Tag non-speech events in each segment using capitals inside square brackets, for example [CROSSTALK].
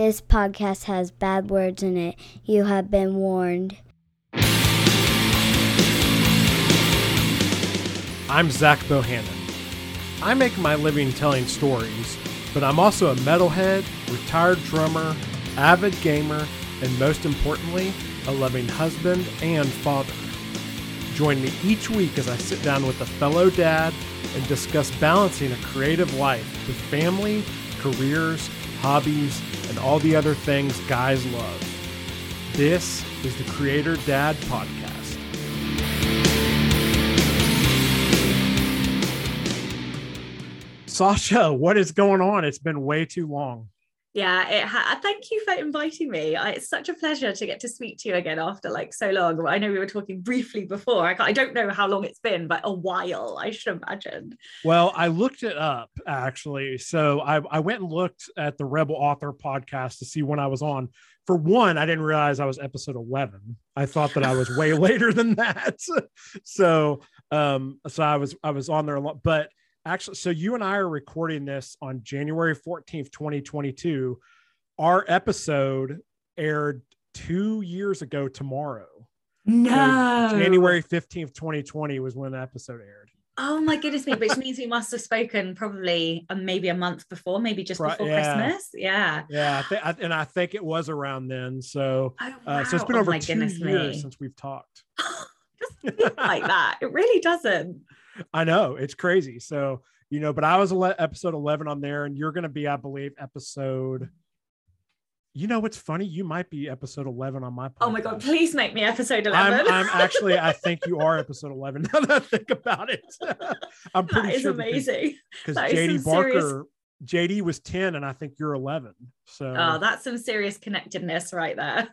This podcast has bad words in it. You have been warned. I'm Zach Bohannon. I make my living telling stories, but I'm also a metalhead, retired drummer, avid gamer, and most importantly, a loving husband and father. Join me each week as I sit down with a fellow dad and discuss balancing a creative life with family, careers, hobbies, and all the other things guys love. This is the Creator Dad Podcast. Sasha, what is going on? It's been way too long. Yeah, ha- thank you for inviting me. I, it's such a pleasure to get to speak to you again after like so long. I know we were talking briefly before. I, I don't know how long it's been, but a while, I should imagine. Well, I looked it up actually. So I, I went and looked at the Rebel Author podcast to see when I was on. For one, I didn't realize I was episode 11. I thought that I was way [LAUGHS] later than that. [LAUGHS] so um so I was I was on there a lot, but actually so you and i are recording this on january 14th 2022 our episode aired two years ago tomorrow. No. So january 15th 2020 was when the episode aired. Oh my goodness me which means we must have spoken probably uh, maybe a month before maybe just before yeah. christmas. Yeah. Yeah I th- I, and i think it was around then so oh, wow. uh, so it's been oh over two years me. since we've talked. [GASPS] Like that. It really doesn't I know it's crazy. So, you know, but I was ele- episode 11 on there, and you're going to be, I believe, episode. You know what's funny? You might be episode 11 on my podcast. Oh my God, please make me episode 11. I'm, I'm actually, I [LAUGHS] think you are episode 11 [LAUGHS] now that I think about it. [LAUGHS] I'm pretty that is sure amazing. Because JD Barker, serious... JD was 10 and I think you're 11. So, oh, that's some serious connectedness right there.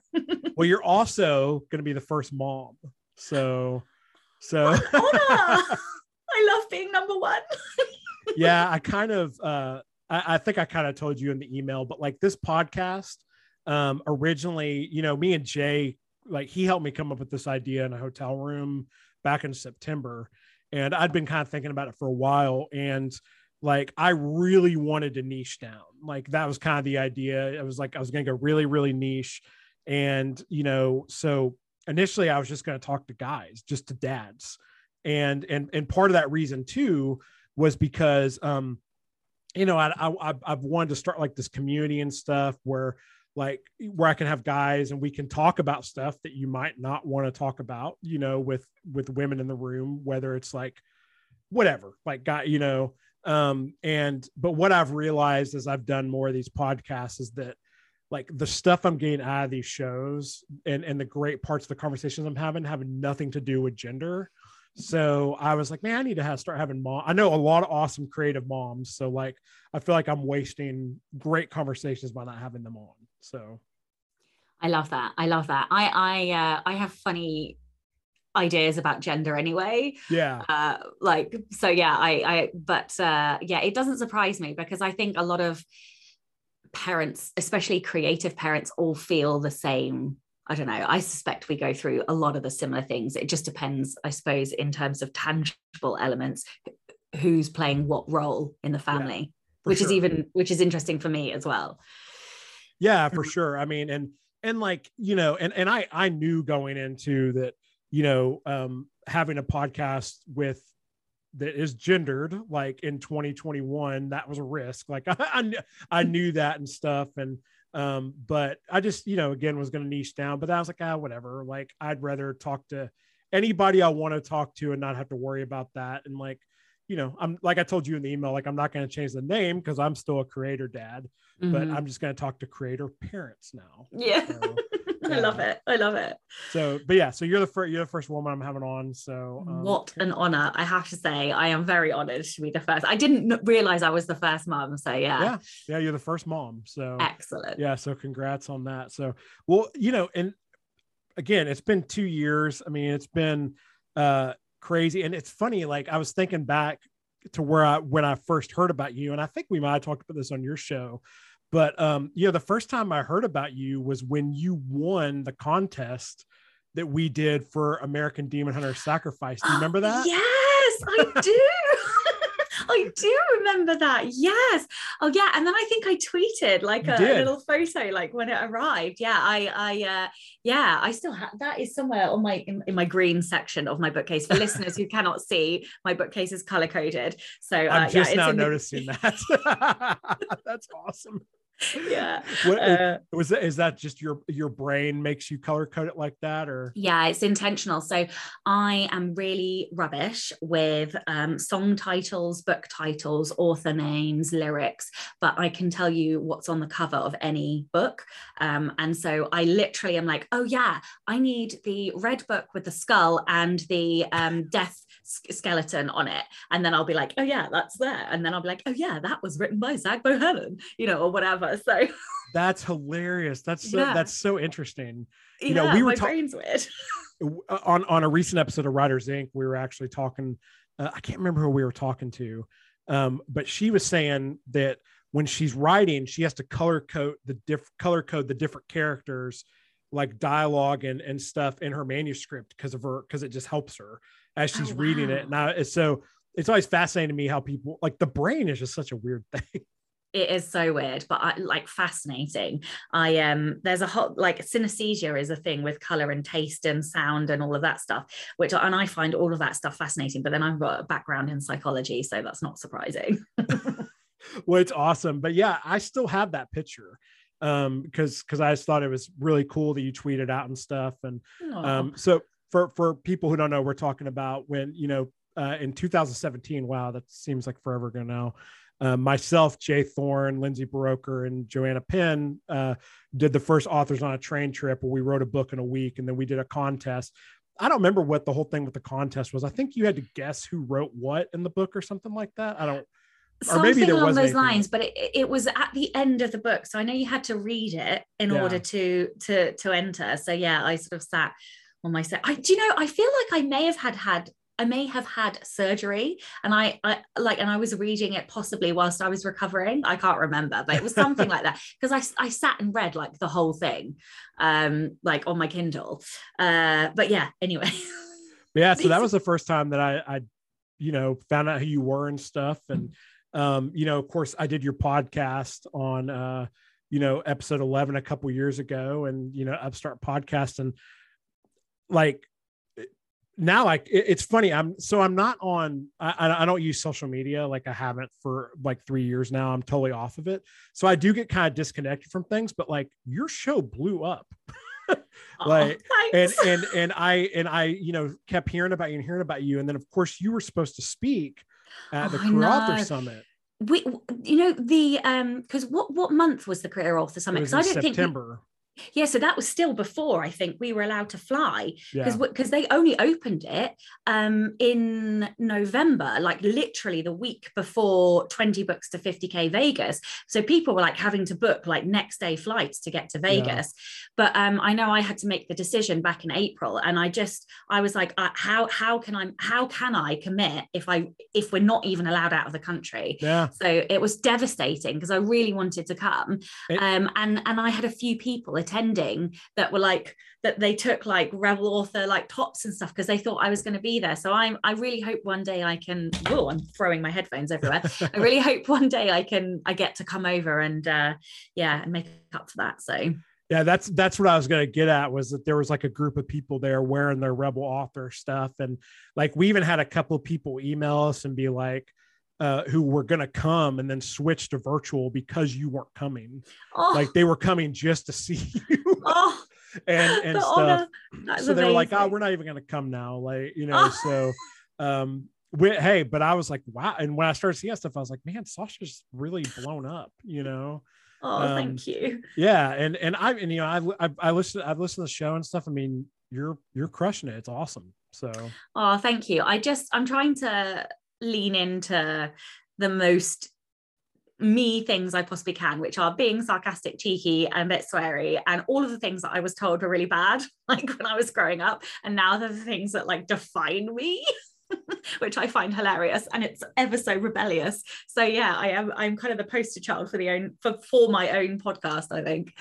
well, you're also going to be the first mom. So, so. I love being number one. [LAUGHS] yeah, I kind of uh I, I think I kind of told you in the email, but like this podcast, um, originally, you know, me and Jay, like he helped me come up with this idea in a hotel room back in September. And I'd been kind of thinking about it for a while. And like I really wanted to niche down. Like that was kind of the idea. It was like I was gonna go really, really niche. And you know, so initially I was just gonna talk to guys, just to dads and and and part of that reason too was because um you know I, I I've wanted to start like this community and stuff where like where I can have guys and we can talk about stuff that you might not want to talk about, you know, with with women in the room, whether it's like whatever, like guy, you know. Um, and but what I've realized as I've done more of these podcasts is that like the stuff I'm getting out of these shows and and the great parts of the conversations I'm having have nothing to do with gender. So I was like, man, I need to have, start having mom. I know a lot of awesome creative moms. So like, I feel like I'm wasting great conversations by not having them on. So I love that. I love that. I, I, uh, I have funny ideas about gender anyway. Yeah. Uh, like, so yeah, I, I, but uh, yeah, it doesn't surprise me because I think a lot of parents, especially creative parents, all feel the same I don't know. I suspect we go through a lot of the similar things. It just depends, I suppose, in terms of tangible elements, who's playing what role in the family, yeah, which sure. is even which is interesting for me as well. Yeah, for sure. I mean, and and like you know, and and I I knew going into that, you know, um, having a podcast with that is gendered like in 2021 that was a risk like [LAUGHS] I, I, I knew that and stuff and um, but I just, you know, again, was going to niche down, but I was like, ah, whatever. Like, I'd rather talk to anybody I want to talk to and not have to worry about that. And like, you know, I'm like I told you in the email, like I'm not going to change the name because I'm still a creator dad, mm-hmm. but I'm just going to talk to creator parents now. Yeah. So, [LAUGHS] I love it. I love it. So, but yeah, so you're the first, you're the first woman I'm having on. So, um, what an honor! I have to say, I am very honored to be the first. I didn't realize I was the first mom. So yeah, yeah, yeah, you're the first mom. So excellent. Yeah, so congrats on that. So, well, you know, and again, it's been two years. I mean, it's been uh crazy, and it's funny. Like I was thinking back to where I when I first heard about you, and I think we might have talked about this on your show but um, you know, the first time I heard about you was when you won the contest that we did for American Demon Hunter Sacrifice. Do you [GASPS] remember that? yes, I [LAUGHS] do. [LAUGHS] I do remember that. Yes. Oh yeah. And then I think I tweeted like a, little photo like when it arrived. Yeah. I I uh yeah, I still have that is somewhere on my in, in my green section of my bookcase. For listeners who cannot see, my bookcase is color coded. So uh, I'm just yeah, now noticing the... that. [LAUGHS] That's awesome [LAUGHS] yeah what, uh, was that is that just your your brain makes you color code it like that or? Yeah it's intentional. So i am really rubbish with um, song titles book titles author names lyrics but i can tell you what's on the cover of any book. Um, and so i literally am like oh yeah i need the red book with the skull and the um, death skeleton on it. And then i'll be like oh yeah that's there. And then i'll be like oh yeah that was written by zach bohannon you know or whatever so [LAUGHS] that's hilarious that's so, yeah. that's so interesting you yeah, know we were talking [LAUGHS] on on a recent episode of writers ink we were actually talking uh, i can't remember who we were talking to um, but she was saying that when she's writing she has to color code the diff color code the different characters like dialogue and and stuff in her manuscript because of her because it just helps her as she's oh, wow. reading it. Now it's so it's always fascinating to me how people like the brain is just such a weird [LAUGHS] thing. It is so weird, but I like fascinating. I um there's a hot like synesthesia is a thing with color and taste and sound and all of that stuff, which and I find all of that stuff fascinating. But then I've got a background in psychology, so that's not surprising. [LAUGHS] well, it's awesome. But yeah, I still have that picture um because because I just thought it was really cool that you tweeted out and stuff. And Aww. um so for for people who don't know, we're talking about when you know uh, in 2017. Wow, that seems like forever ago now. Uh, myself, Jay Thorn, Lindsay Buroker, and Joanna Penn uh, did the first authors on a train trip where we wrote a book in a week, and then we did a contest. I don't remember what the whole thing with the contest was. I think you had to guess who wrote what in the book or something like that. I don't. Something or maybe there along those lines, but it, it was at the end of the book, so I know you had to read it in yeah. order to to to enter. So yeah, I sort of sat on my set. I do you know, I feel like I may have had had I may have had surgery and I, I like and I was reading it possibly whilst I was recovering. I can't remember, but it was something like that [LAUGHS] because I, I sat and read like the whole thing um like on my Kindle. Uh but yeah, anyway. [LAUGHS] yeah, so that was the [LAUGHS] first time that I I you know found out who you were and stuff and um you know of course I did your podcast on uh you know episode 11 a couple years ago and you know upstart podcast and like now like it's funny i'm so i'm not on I, I don't use social media like i haven't for like three years now i'm totally off of it. So i do get kind of disconnected from things but like your show blew up. [LAUGHS] Like oh, and and and i and i you know kept hearing about you and hearing about you and then of course you were supposed to speak at the oh, career author summit. We you know the um because what what month was the career author summit? because i don't september. think yeah, so that was still before I think we were allowed to fly because yeah. because they only opened it um, in November, like literally the week before 20 books to 50k Vegas. So people were like having to book like next day flights to get to Vegas. Yeah. But um, I know I had to make the decision back in April, and I just I was like, uh, how how can I how can I commit if I if we're not even allowed out of the country? Yeah. So it was devastating because I really wanted to come, it- um, and and I had a few people attending that were like that they took like rebel author like tops and stuff because they thought I was going to be there. So I'm I really hope one day I can. Oh, I'm throwing my headphones everywhere. [LAUGHS] I really hope one day I can I get to come over and uh, yeah and make up for that. So yeah that's that's what i was going to get at was that there was like a group of people there wearing their rebel author stuff and like we even had a couple of people email us and be like uh, who were going to come and then switch to virtual because you weren't coming. Oh. Like they were coming just to see [LAUGHS] you. Oh. and and stuff. So they were like, "Oh, we're not even going to come now." Like you know, oh. so um, we, hey, but I was like, "Wow!" And when I started seeing stuff, I was like, "Man, Sasha's really blown up," you know. Oh, um, thank you. Yeah, and and I and you know I I, I listened I've listened to the show and stuff. I mean, you're you're crushing it. It's awesome. So. Oh, thank you. I just I'm trying to lean into the most me things I possibly can, which are being sarcastic, cheeky, and a bit sweary, and all of the things that I was told were really bad, [LAUGHS] like when I was growing up. And now they're the things that like define me. [LAUGHS] [LAUGHS] which I find hilarious and it's ever so rebellious. So yeah, I am I'm kind of the poster child for the own for for my own podcast, I think.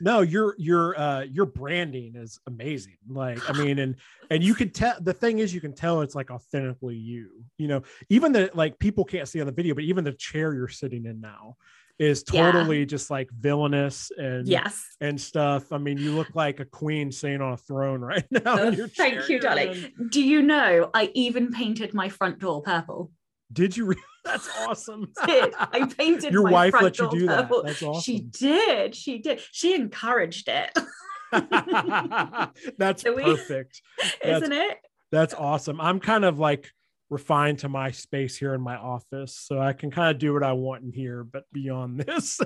No, your your uh your branding is amazing. Like I mean and and you can tell the thing is you can tell it's like authentically you. You know, even the like people can't see on the video, but even the chair you're sitting in now is totally yeah. just like villainous and yes and stuff. I mean, you look like a queen sitting on a throne [LAUGHS] right now. Oh, thank you, darling. In. Do you know I even painted my front door purple? Did you? Re- [LAUGHS] That's [LAUGHS] awesome. did I painted your wife let you do purple. that? That's awesome. She did. She did. She encouraged it. That's we, perfect, isn't it? That's awesome. I'm kind of like refined to my space here in my office so i can kind of do what i want in here but beyond [LAUGHS] this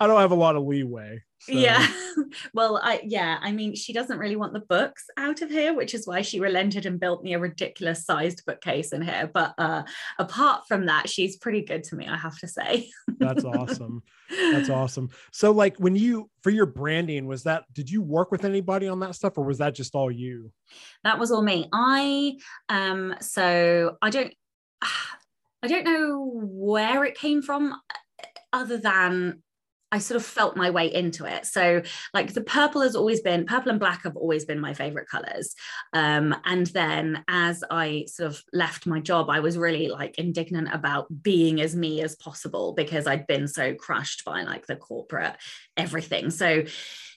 i don't have a lot of leeway so. yeah [LAUGHS] well i yeah i mean she doesn't really want the books out of here which is why she relented and built me a ridiculous sized bookcase in here. But uh apart from that she's pretty good to me i have to say. That's awesome. That's [LAUGHS] awesome. So like when you for your branding was that did you work with anybody on that stuff or was that just all you? That was all me. I um so i don't [SIGHS] i don't know where it came from other than I sort of felt my way into it. So, like the purple has always been purple and black have always been my favorite colors. Um, and then as I sort of left my job, I was really like indignant about being as me as possible because I'd been so crushed by like the corporate everything. So,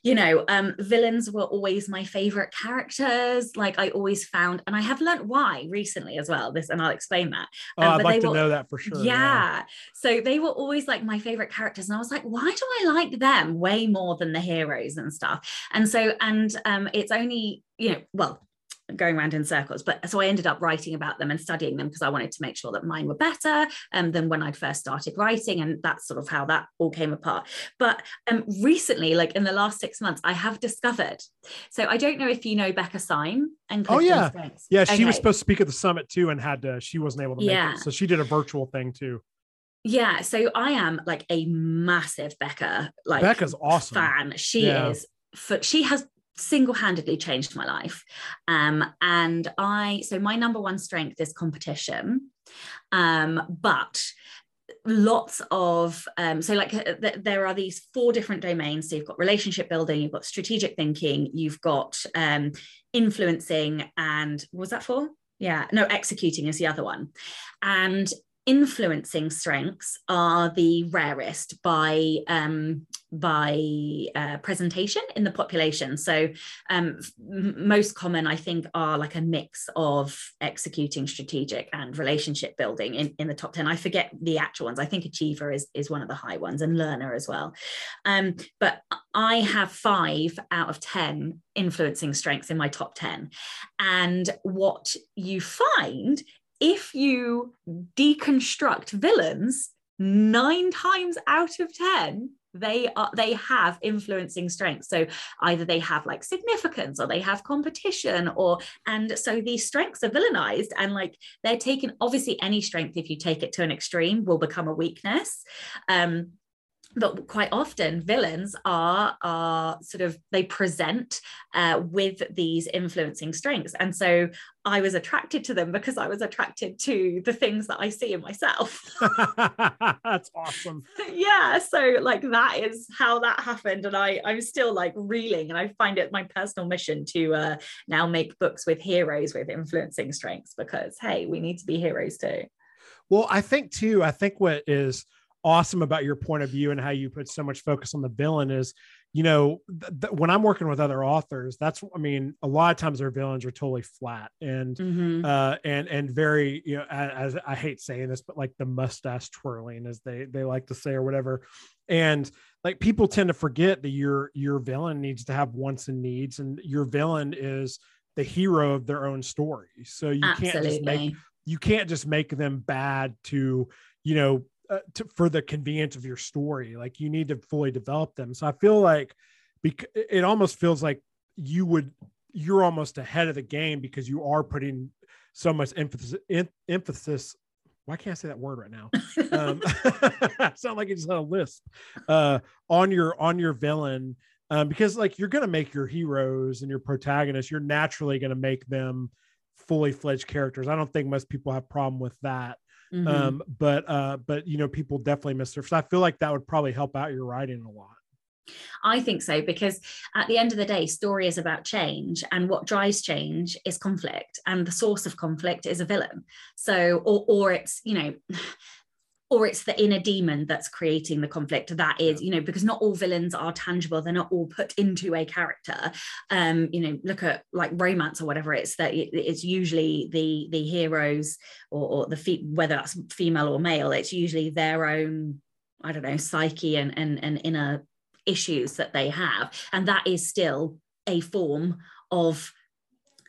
you know, um, villains were always my favorite characters. Like I always found, and I have learned why recently as well. This, and I'll explain that. Oh, um, I'd like to were, know that for sure. Yeah. yeah. So they were always like my favorite characters, and I was like, why do I like them way more than the heroes and stuff? And so, and um, it's only you know, well, going around in circles. But so I ended up writing about them and studying them because I wanted to make sure that mine were better um, than when I'd first started writing. And that's sort of how that all came apart. But um, recently, like in the last six months, I have discovered. So I don't know if you know Becca Syme and Clifton oh yeah, Strengths. yeah. She okay. was supposed to speak at the summit too, and had to. She wasn't able to make yeah. it, so she did a virtual thing too. Yeah, so I am like a massive Becca like Becca's awesome fan. She yeah. is for she has single-handedly changed my life. Um, and i so my number one strength is competition. Um, but lots of um, so like uh, th- there are these four different domains. So you've got relationship building you've got strategic thinking you've got um, influencing and was that for yeah no executing is the other one. And influencing strengths are the rarest by um, by uh, presentation in the population. So um, most common, I think, are like a mix of executing strategic and relationship building in, in the top 10. I forget the actual ones. I think achiever is, is one of the high ones and learner as well. Um, but I have five out of 10 influencing strengths in my top 10. And what you find if you deconstruct villains, nine times out of 10, they are they have influencing strengths. So either they have like significance or they have competition or and so these strengths are villainized and like they're taken obviously any strength if you take it to an extreme will become a weakness. Um but quite often villains are are sort of they present uh, with these influencing strengths. And so i was attracted to them because i was attracted to the things that i see in myself. [LAUGHS] That's awesome. [LAUGHS] Yeah so like that is how that happened. And i i'm still like reeling and i find it my personal mission to uh, now make books with heroes with influencing strengths because hey we need to be heroes too. Well i think too i think what is awesome about your point of view and how you put so much focus on the villain is you know th- th- when i'm working with other authors that's i mean a lot of times their villains are totally flat and mm-hmm. uh and and very you know as, as, i hate saying this but like the mustache twirling as they they like to say or whatever and like people tend to forget that your your villain needs to have wants and needs and your villain is the hero of their own story so you Absolutely. can't just make you can't just make them bad to you know uh, to, for the convenience of your story. Like you need to fully develop them. So I feel like bec- it almost feels like you would you're almost ahead of the game because you are putting so much emphasis in, emphasis why can't I say that word right now? Um, [LAUGHS] [LAUGHS] sound like you just had a lisp uh, on your on your villain um, because like you're gonna make your heroes and your protagonists, you're naturally gonna make them fully fledged characters. I don't think most people have problem with that. Mhm. Um, but uh, but you know, people definitely miss their. So I feel like that would probably help out your writing a lot. I think so because at the end of the day, story is about change, and what drives change is conflict, and the source of conflict is a villain. So, or or it's you know. Or it's the inner demon that's creating the conflict. That is, you know, because not all villains are tangible. They're not all put into a character. Um, you know, look at like romance or whatever. It's that it's usually the the heroes or, or the fe- whether that's female or male. It's usually their own I don't know psyche and and, and inner issues that they have and that is still a form of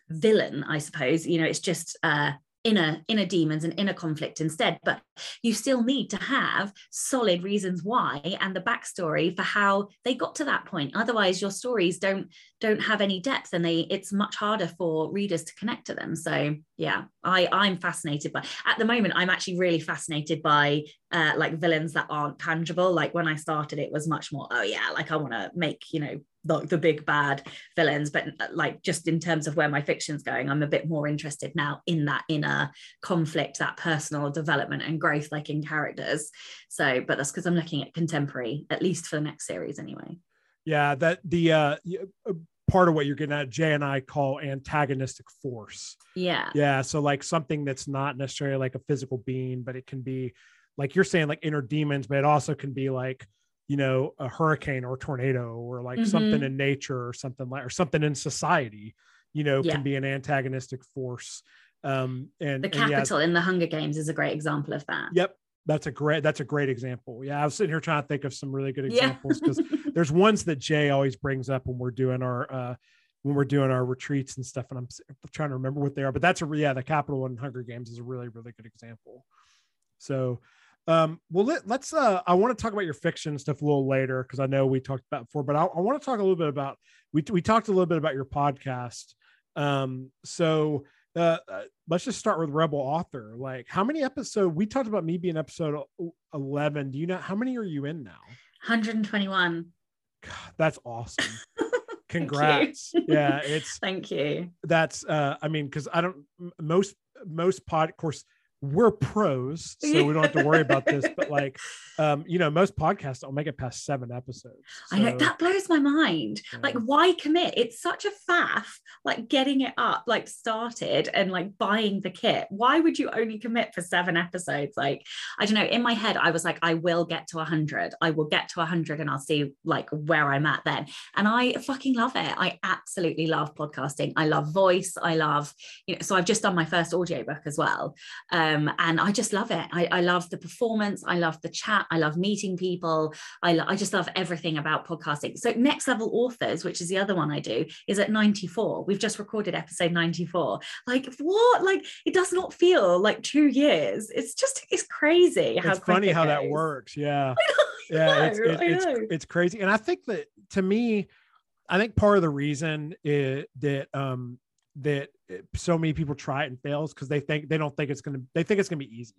villain i suppose you know it's just uh inner inner demons and inner conflict instead. But you still need to have solid reasons why and the backstory for how they got to that point. Otherwise your stories don't don't have any depth and they it's much harder for readers to connect to them. So yeah i i'm fascinated by at the moment i'm actually really fascinated by uh like villains that aren't tangible. Like when i started it was much more oh yeah like i want to make you know the, the big bad villains but uh, like just in terms of where my fiction's going i'm a bit more interested now in that inner conflict that personal development and growth like in characters. So but that's because i'm looking at contemporary at least for the next series anyway. Yeah, that the uh, uh, part of what you're getting at, Jay and I call antagonistic force. yeah. Yeah, so like something that's not necessarily like a physical being, but it can be like you're saying like inner demons, but it also can be like you know a hurricane or a tornado or like Mhm. something in nature or something like or something in society. You know, Yeah. can be an antagonistic force. Um, and, the and yeah, capital in the hunger games is a great example of that Yep. That's a great that's a great example. Yeah, I was sitting here trying to think of some really good Yeah. examples because [LAUGHS] there's ones that Jay always brings up when we're doing our uh when we're doing our retreats and stuff and I'm, trying to remember what they are, but that's a yeah, the Capital and Hunger Games is a really really good example. So um well let, let's uh I want to talk about your fiction stuff a little later because I know we talked about it before, but I, I want to talk a little bit about we we talked a little bit about your podcast. Um so uh, uh, let's just start with rebel author. Like how many episode we talked about me being episode 11 do you know how many are you in now? 121 God, that's awesome. [LAUGHS] Congrats. Yeah it's [LAUGHS] thank you. That's uh i mean because i don't most most pod of course we're pros so we don't have to worry about this but [LAUGHS] like um you know most podcasts don't make it past seven episodes I know that blows my mind. Like, why commit? It's such a faff, like getting it up, like started and like buying the kit. Why would you only commit for seven episodes? Like, I don't know. In my head, I was like, I will get to a 100. I will get to a 100 and I'll see like where I'm at then. And I fucking love it. I absolutely love podcasting. I love voice. I love, you know, so I've just done my first audiobook as well. Um, and I just love it. I, I love the performance. I love the chat. I love meeting people. I, lo- I just love everything about podcasting. So, Next Level Authors, which is the other one I do, is at 94. We've just recorded episode 94. Like, what? Like, it does not feel like two years. It's just, it's crazy. How it's funny it how that works yeah [LAUGHS] yeah it's, it- it's, it's crazy and i think that to me i think part of the reason is that um that it- so many people try it and fails because they think they don't think it's gonna they think it's gonna be easy.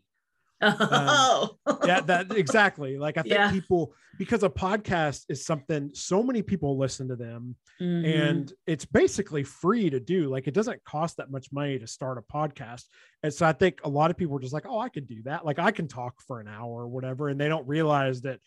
Oh, [LAUGHS] yeah that exactly. Like i think Yeah. people because a podcast is something so many people listen to them Mhm. and it's basically free to do. Like it doesn't cost that much money to start a podcast. And so i think a lot of people are just like oh i can do that. Like i can talk for an hour or whatever and they don't realize that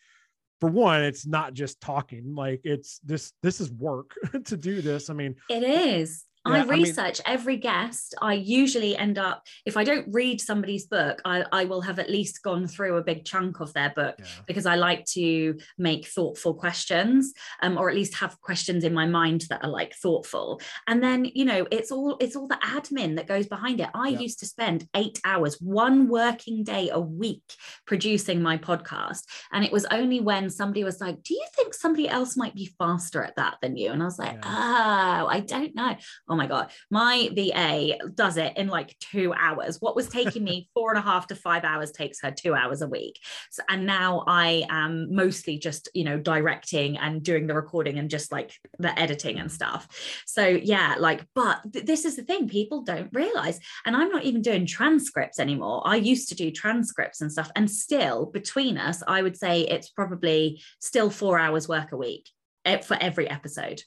for one it's not just talking. Like it's this this is work [LAUGHS] to do this. I mean It is. Yeah, I I mean- research every guest. I usually end up, if I don't read somebody's book, I, I will have at least gone through a big chunk of their book because I like to make thoughtful questions, um, or at least have questions in my mind that are like thoughtful. And then, you know, it's all it's all the admin that goes behind it. I Yeah. used to spend eight hours, one working day a week, producing my podcast. And it was only when somebody was like, Do you think somebody else might be faster at that than you? And I was like, Oh, I don't know. Oh my God. My VA does it in like two hours. What was taking me [LAUGHS] four and a half to five hours takes her two hours a week. So, and now I am mostly just, you know, directing and doing the recording and just like the editing and stuff. So, yeah, like, but th- this is the thing people don't realize. And I'm not even doing transcripts anymore. I used to do transcripts and stuff. And still, between us, I would say it's probably still four hours work a week eh, for every episode.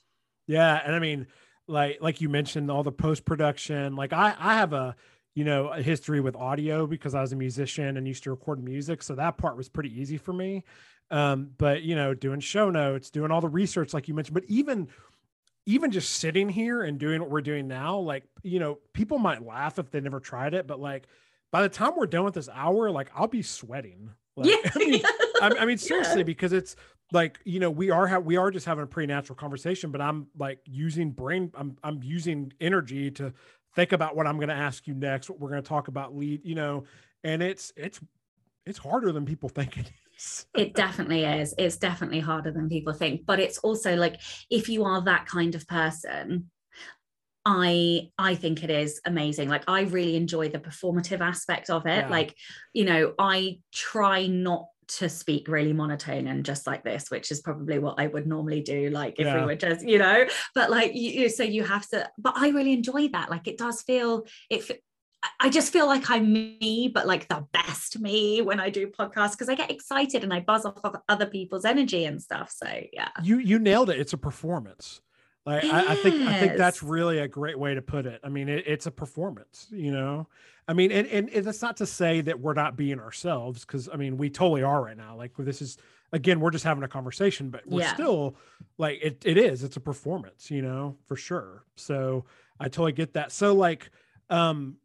yeah and i mean like like you mentioned all the post production like i i have a you know a history with audio because i was a musician and used to record music so that part was pretty easy for me. Um but you know doing show notes doing all the research like you mentioned but even even just sitting here and doing what we're doing now like you know people might laugh if they never tried it but like by the time we're done with this hour like i'll be sweating. Like, yeah, [LAUGHS] I mean, [LAUGHS] I, mean seriously yeah. because it's like you know we are ha- we are just having a pretty natural conversation but i'm like using brain i'm i'm using energy to think about what i'm going to ask you next what we're going to talk about lead you know and it's it's it's harder than people think it is it definitely is it's definitely harder than people think but it's also like if you are that kind of person I I think it is amazing. Like I really enjoy the performative aspect of it. Yeah. Like, you know, I try not to speak really monotone and just like this which is probably what i would normally do like if yeah. we were just you know but like you so you have to but i really enjoy that like it does feel it I just feel like I'm me, but like the best me when I do podcasts because I get excited and I buzz off of other people's energy and stuff. So yeah, you you nailed it. It's a performance. Like I, I, think I think that's really a great way to put it. I mean, it, it's a performance, you know. I mean, and, and that's not to say that we're not being ourselves, because I mean, we totally are right now. Like this is again, we're just having a conversation, but we're yeah. still like it. It is. It's a performance, you know, for sure. So I totally get that. So like, um,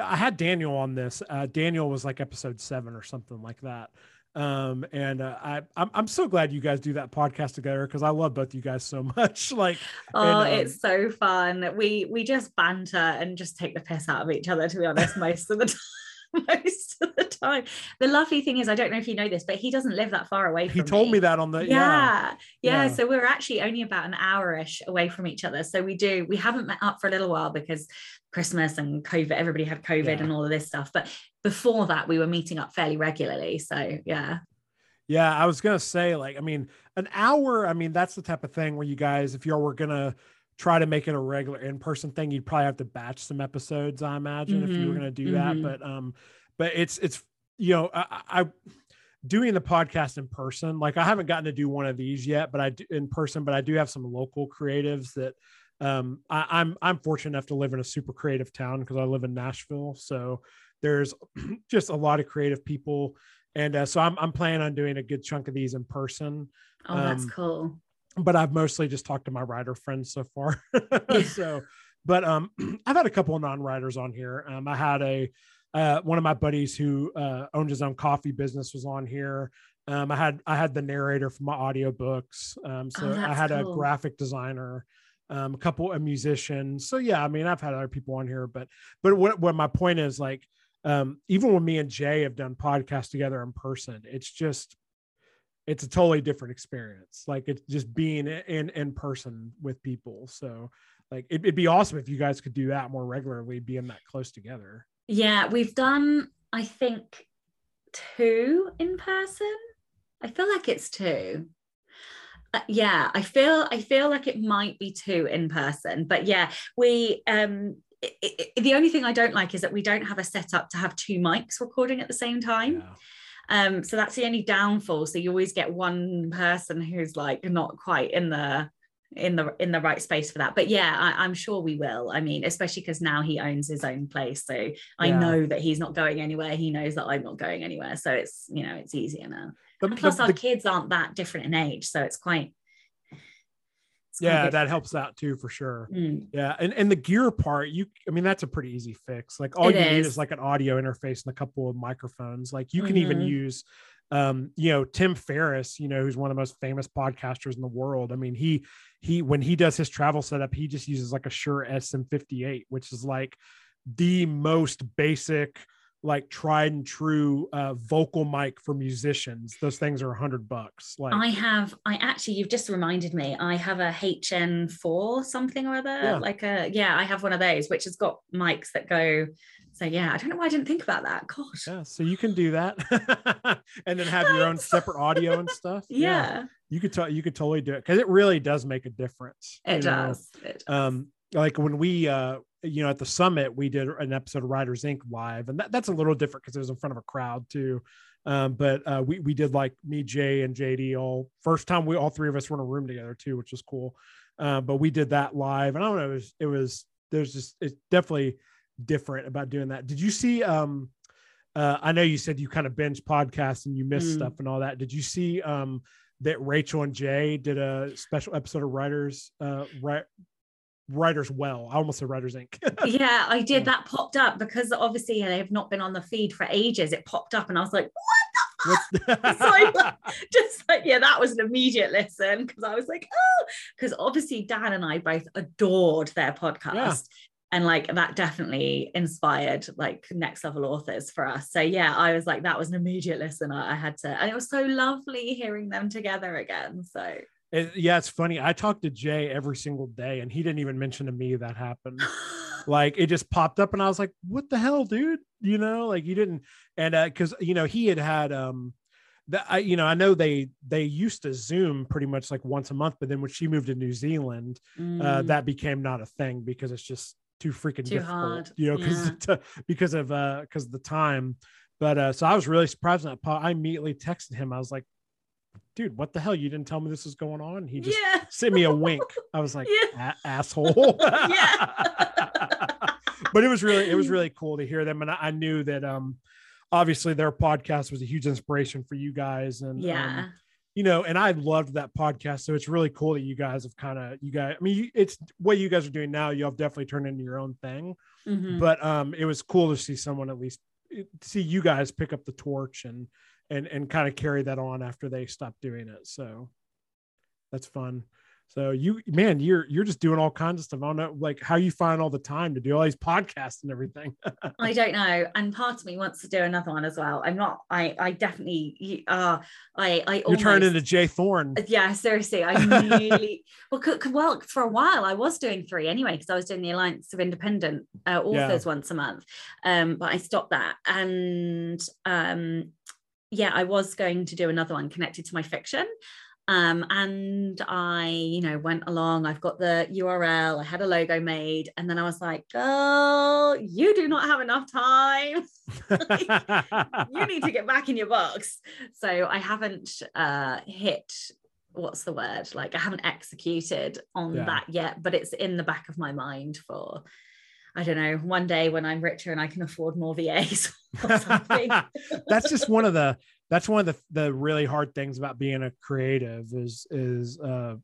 I had Daniel on this. Uh, Daniel was like episode seven or something like that. Um, and uh, I, I'm, I'm so glad you guys do that podcast together because I love both you guys so [LAUGHS] much. Like, oh, and, um, it's so fun. We we just banter and just take the piss out of each other. To be honest, most of the [LAUGHS] time. [LAUGHS] most of the time. The lovely thing is, I don't know if you know this, but he doesn't live that far away. He told me. me that on the yeah. yeah. yeah, So we're actually only about an hour-ish away from each other. So we do. We haven't met up for a little while because Christmas and COVID. Everybody had COVID yeah. and all of this stuff. But before that, we were meeting up fairly regularly. So yeah. Yeah, I was gonna say, like, I mean, an hour. I mean, that's the type of thing where you guys, if you all were gonna try to make it a regular in-person thing you'd probably have to batch some episodes i imagine mm-hmm. if you were mm-hmm, going to do mm-hmm. that but um but it's it's you know I, I doing the podcast in person like i haven't gotten to do one of these yet but i do in person but i do have some local creatives that um I, i'm i'm fortunate enough to live in a super creative town because i live in nashville so there's [CLEARS THROAT] just a lot of creative people and uh, so I'm, I'm planning on doing a good chunk of these in person oh that's um, cool but I've mostly just talked to my writer friends so far. [LAUGHS] so, but um, [CLEARS THROAT] I've had a couple of non-writers on here. Um, I had a uh, one of my buddies who uh, owned his own coffee business was on here. Um, I had I had the narrator for my audiobooks. Um, so oh, I had cool. a graphic designer, um, a couple of musicians. So yeah, I mean I've had other people on here, but but what what my point is like um, even when me and Jay have done podcasts together in person, it's just it's a totally different experience. Like it's just being in in person with people. So like it, would be awesome if you guys could do that more regularly, being that close together. Yeah, we've done I think two in person. I feel like it's two. Uh, yeah, I feel I feel like it might be two in person, but yeah, we um it, it, the only thing I don't like is that we don't have a setup to have two mics recording at the same time. Yeah. Um, so that's the only downfall. So you always get one person who's like not quite in the in the in the right space for that. But yeah I, am sure we will. I mean especially because now he owns his own place. So i yeah. know that he's not going anywhere. He knows that i'm not going anywhere. So it's you know it's easier now but, plus our the, kids aren't that different in age. So it's quite yeah that helps out too for sure mm. yeah and and the gear part you i mean that's a pretty easy fix like all it you is. need is like an audio interface and a couple of microphones like you can mm-hmm. even use um you know tim ferriss you know who's one of the most famous podcasters in the world i mean he he when he does his travel setup he just uses like a Shure SM58 which is like the most basic like tried and true uh, vocal mic for musicians. Those things are a hundred bucks. Like I have, I actually, you've just reminded me. I have a HN4 something or other, yeah. like a yeah. I have one of those which has got mics that go. So yeah, I don't know why I didn't think about that. Gosh. Yeah, so you can do that, [LAUGHS] and then have your own separate audio and stuff. Yeah. yeah. You could tell you could totally do it because it really does make a difference. It does. it does. Um, like when we uh you know, at the summit, we did an episode of Writers Ink. live, and that, that's a little different because it was in front of a crowd too. Um, but uh, we we did like me, Jay, and JD all first time we all three of us were in a room together too, which was cool. Uh, but we did that live, and I don't know, it was, it was there's just it's definitely different about doing that. Did you see? Um, uh, I know you said you kind of binge podcasts and you missed Mm. stuff and all that. Did you see um, that Rachel and Jay did a special episode of Writers uh, Ri- Writers Well? I almost said Writers Ink. [LAUGHS] yeah, I did. That popped up because obviously they have not been on the feed for ages. It popped up, and I was like, "What What's- [LAUGHS] Sorry. [LAUGHS] just like yeah that was an immediate listen because i was like oh because obviously dan and i both adored their podcast Yeah. and like that definitely inspired like next level authors for us so yeah i was like that was an immediate listen i, I had to and it was so lovely hearing them together again so It- yeah, it's funny. I talked to Jay every single day, and he didn't even mention to me that happened. [LAUGHS] like it just popped up, and I was like, "What the hell, dude?" You know, like you didn't, and uh, because you know he had had um, that I you know I know they they used to Zoom pretty much like once a month, but then when she moved to New Zealand, uh, Mm. that became not a thing because it's just too freaking Too difficult, hard, you know, because [LAUGHS] because of uh because of the time. But uh, so I was really surprised when that I immediately texted him. I was like, "Dude, what the hell? You didn't tell me this was going on." He just yeah sent me a wink. I was like, [LAUGHS] Yeah. Asshole. [LAUGHS] Yeah. [LAUGHS] but it was really, it was really cool to hear them. And I, I knew that um obviously their podcast was a huge inspiration for you guys. And yeah um, you know, and I loved that podcast. So it's really cool that you guys have kind of you guys, I mean, you, it's what you guys are doing now, you have definitely turned into your own thing. Mhm. But um it was cool to see someone at least see you guys pick up the torch and and and kind of carry that on after they stop doing it. So that's fun. So you man, you're you're just doing all kinds of stuff. I don't know like how you find all the time to do all these podcasts and everything. [LAUGHS] I don't know, and part of me wants to do another one as well. I'm not. I. I definitely. Uh, I. I. You're almost, turning into Jay Thorn. Yeah, seriously, I [LAUGHS] really well. c- c- Well, for a while, I was doing three anyway because I was doing the Alliance of Independent uh, Authors once a month. Um, but I stopped that, and um, yeah, I was going to do another one connected to my fiction. Um, and I, you know, went along. I've got the URL. I had a logo made, and then I was like, "Girl, you do not have enough time." [LAUGHS] you need to get back in your box. So I haven't uh, hit what's the word like I haven't executed on Yeah. that yet, but it's in the back of my mind for I don't know one day when I'm richer and I can afford more VAs [LAUGHS] or something. [LAUGHS] that's just one of the that's one of the the really hard things about being a creative is is uh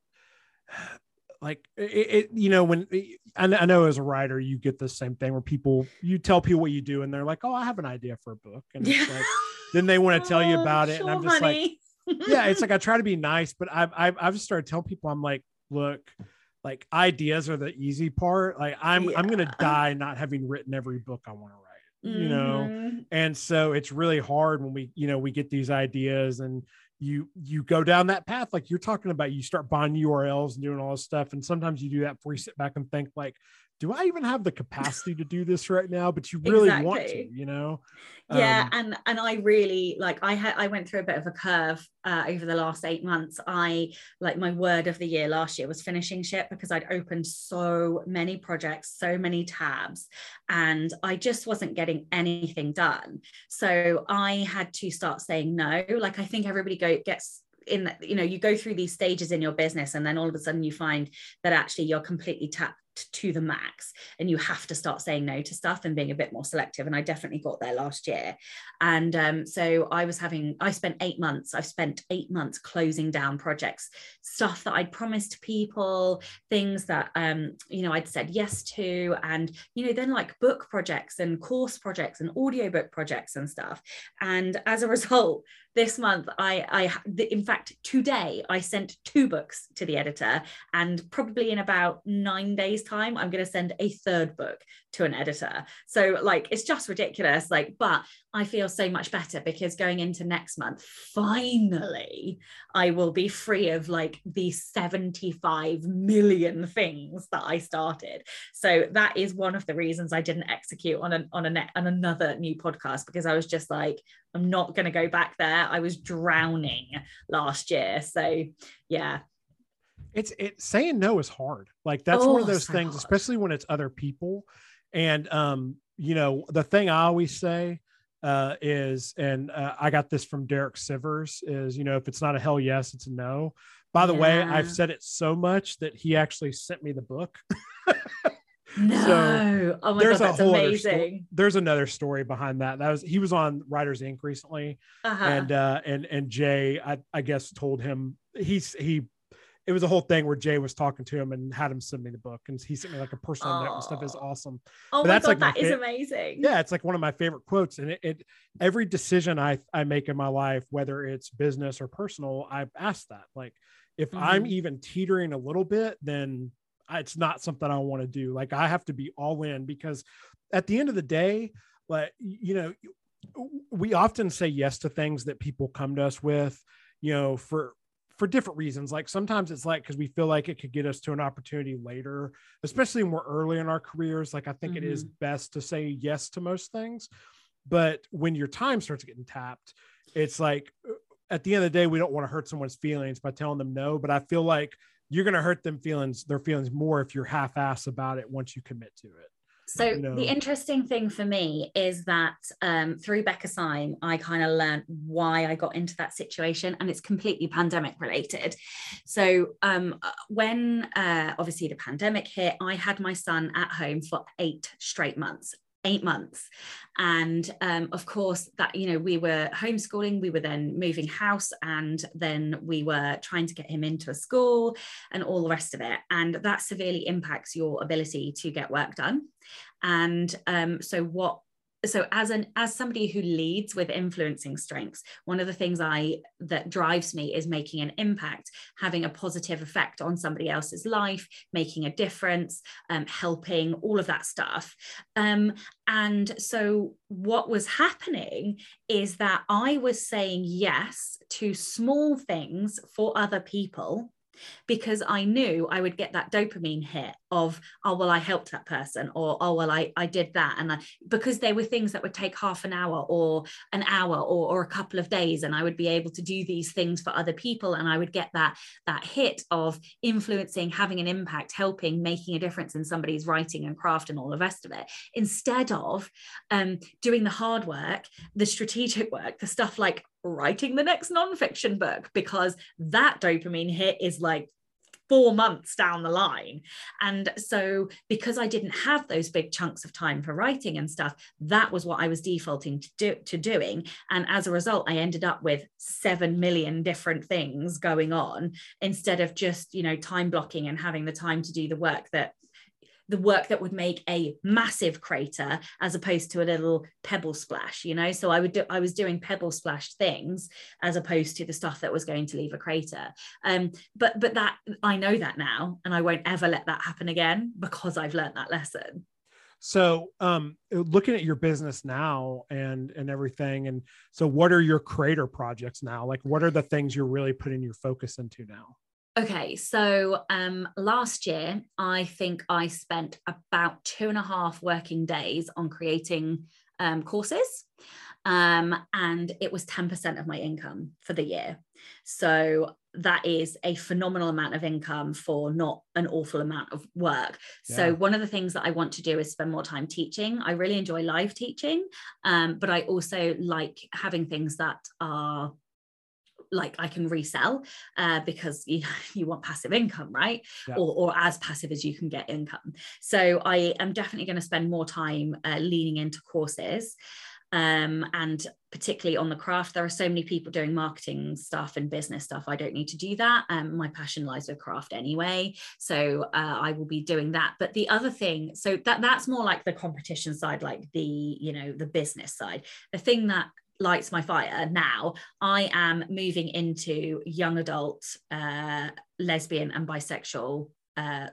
[SIGHS] like it, it you know when I know, I know as a writer you get the same thing where people you tell people what you do and they're like oh I have an idea for a book and it's Yeah. like then they want to tell you [LAUGHS] Oh, about it and I'm sure, just like yeah, it's like I try to be nice, but I've I've, I've just started telling people I'm like, look, like ideas are the easy part. Like I'm I'm gonna die not having written every book I want to write. You know, Mhm. and so it's really hard when we you know we get these ideas and you you go down that path like you're talking about. You start buying URLs and doing all this stuff, and sometimes you do that before you sit back and think like. Do I even have the capacity to do this right now? But you really want to, you know? yeah Um, and and i really like i had i went through a bit of a curve uh, over the last eight months i like my word of the year last year was finishing ship because i'd opened so many projects so many tabs and i just wasn't getting anything done so i had to start saying no like i think everybody go gets in that you know you go through these stages in your business and then all of a sudden you find that actually you're completely tapped to the max and you have to start saying no to stuff and being a bit more selective and i definitely got there last year. And um, so i was having i spent eight months i've spent eight months closing down projects stuff that i'd promised people things that um, you know i'd said yes to and you know then like book projects and course projects and audiobook projects and stuff. And as a [LAUGHS] result this month i i in fact today i sent two books to the editor and probably in about nine days time i'm going to send a third book to an editor. So like it's just ridiculous like but i feel so much better because going into next month finally i will be free of like the 75 million things that i started. So that is one of the reasons i didn't execute on an on a on another new podcast because i was just like i'm not going to go back there. I was drowning last year. So yeah it's it saying no is hard like that's one of Oh, those so things hard. especially when it's other people and um you know the thing i always say uh, is, and uh, I got this from Derek Sivers, is you know if it's not a hell yes, it's a no. By the way, I've said it so much that he actually sent me the book. [LAUGHS] No. oh my god, that's amazing. there's another story behind that. That was he was on Writers Ink. recently, Uh-huh. and uh, and and Jay, I, I guess, told him he's he. It was a whole thing where Jay was talking to him and had him send me the book, and he sent me like a personal note and stuff. Is awesome. oh but my that's god, like my that is fa- amazing. Yeah, it's like one of my favorite quotes, and it, it every decision I I make in my life, whether it's business or personal, I ask that. Like, if I'm Mhm. even teetering a little bit, then it's not something I want to do. Like, I have to be all in because at the end of the day, like you know, we often say yes to things that people come to us with, you know, for for different reasons. Like sometimes it's like because we feel like it could get us to an opportunity later, especially when we're early in our careers. Like I think it is best to say yes to most things. But when your time starts getting tapped, it's like uh, at the end of the day, we don't want to hurt someone's feelings by telling them no. But I feel like you're going to hurt them feelings, their feelings more if you're half ass about it once you commit to it. So you know. the interesting thing for me is that um, through Becca Syme, I kind of learned why I got into that situation, and it's completely pandemic related. So um, uh, when uh, obviously the pandemic hit, I had my son at home for eight straight months. Eight months, and um, of course that you know we were homeschooling. We were then moving house, and then we were trying to get him into a school, and all the rest of it. And that severely impacts your ability to get work done and um, so what so as an as somebody who leads with influencing strengths one of the things i that drives me is making an impact having a positive effect on somebody else's life making a difference um, helping all of that stuff. Um, and so what was happening is that i was saying yes to small things for other people because I knew I would get that dopamine hit of, oh, well, I helped that person, or oh, well, I, I did that. And I, because they were things that would take half an hour or an hour or, or a couple of days, and I would be able to do these things for other people. And I would get that, that hit of influencing, having an impact, helping, making a difference in somebody's writing and craft and all the rest of it, instead of um, doing the hard work, the strategic work, the stuff like writing the next nonfiction book, because that dopamine hit is like four months down the line. And so, because I didn't have those big chunks of time for writing and stuff, that was what I was defaulting to, do, to doing. And as a result, I ended up with 7 million different things going on instead of just, you know, time blocking and having the time to do the work that the work that would make a massive crater as opposed to a little pebble splash you know so i would do i was doing pebble splash things as opposed to the stuff that was going to leave a crater um but but that i know that now and i won't ever let that happen again because i've learned that lesson So, um, looking at your business now and and everything, and so what are your creator projects now? Like, what are the things you're really putting your focus into now? Okay, so um, last year, I think I spent about two and a half working days on creating um, courses. Um, and it was 10% of my income for the year. So that is a phenomenal amount of income for not an awful amount of work. So one of the things that I want to do is spend more time teaching. I really enjoy live teaching, um, but I also like having things that are like I can resell uh, because [LAUGHS] you you want passive income, right? Yeah. Or, or as passive as you can get income. So I am definitely going to spend more time uh, leaning into courses. Um, and particularly on the craft, there are so many people doing marketing stuff and business stuff. I don't need to do that. Um, my passion lies with craft anyway, so uh, I will be doing that. But the other thing, so that that's more like the competition side, like the you know the business side. The thing that lights my fire now i am moving into young adult uh, lesbian and bisexual uh,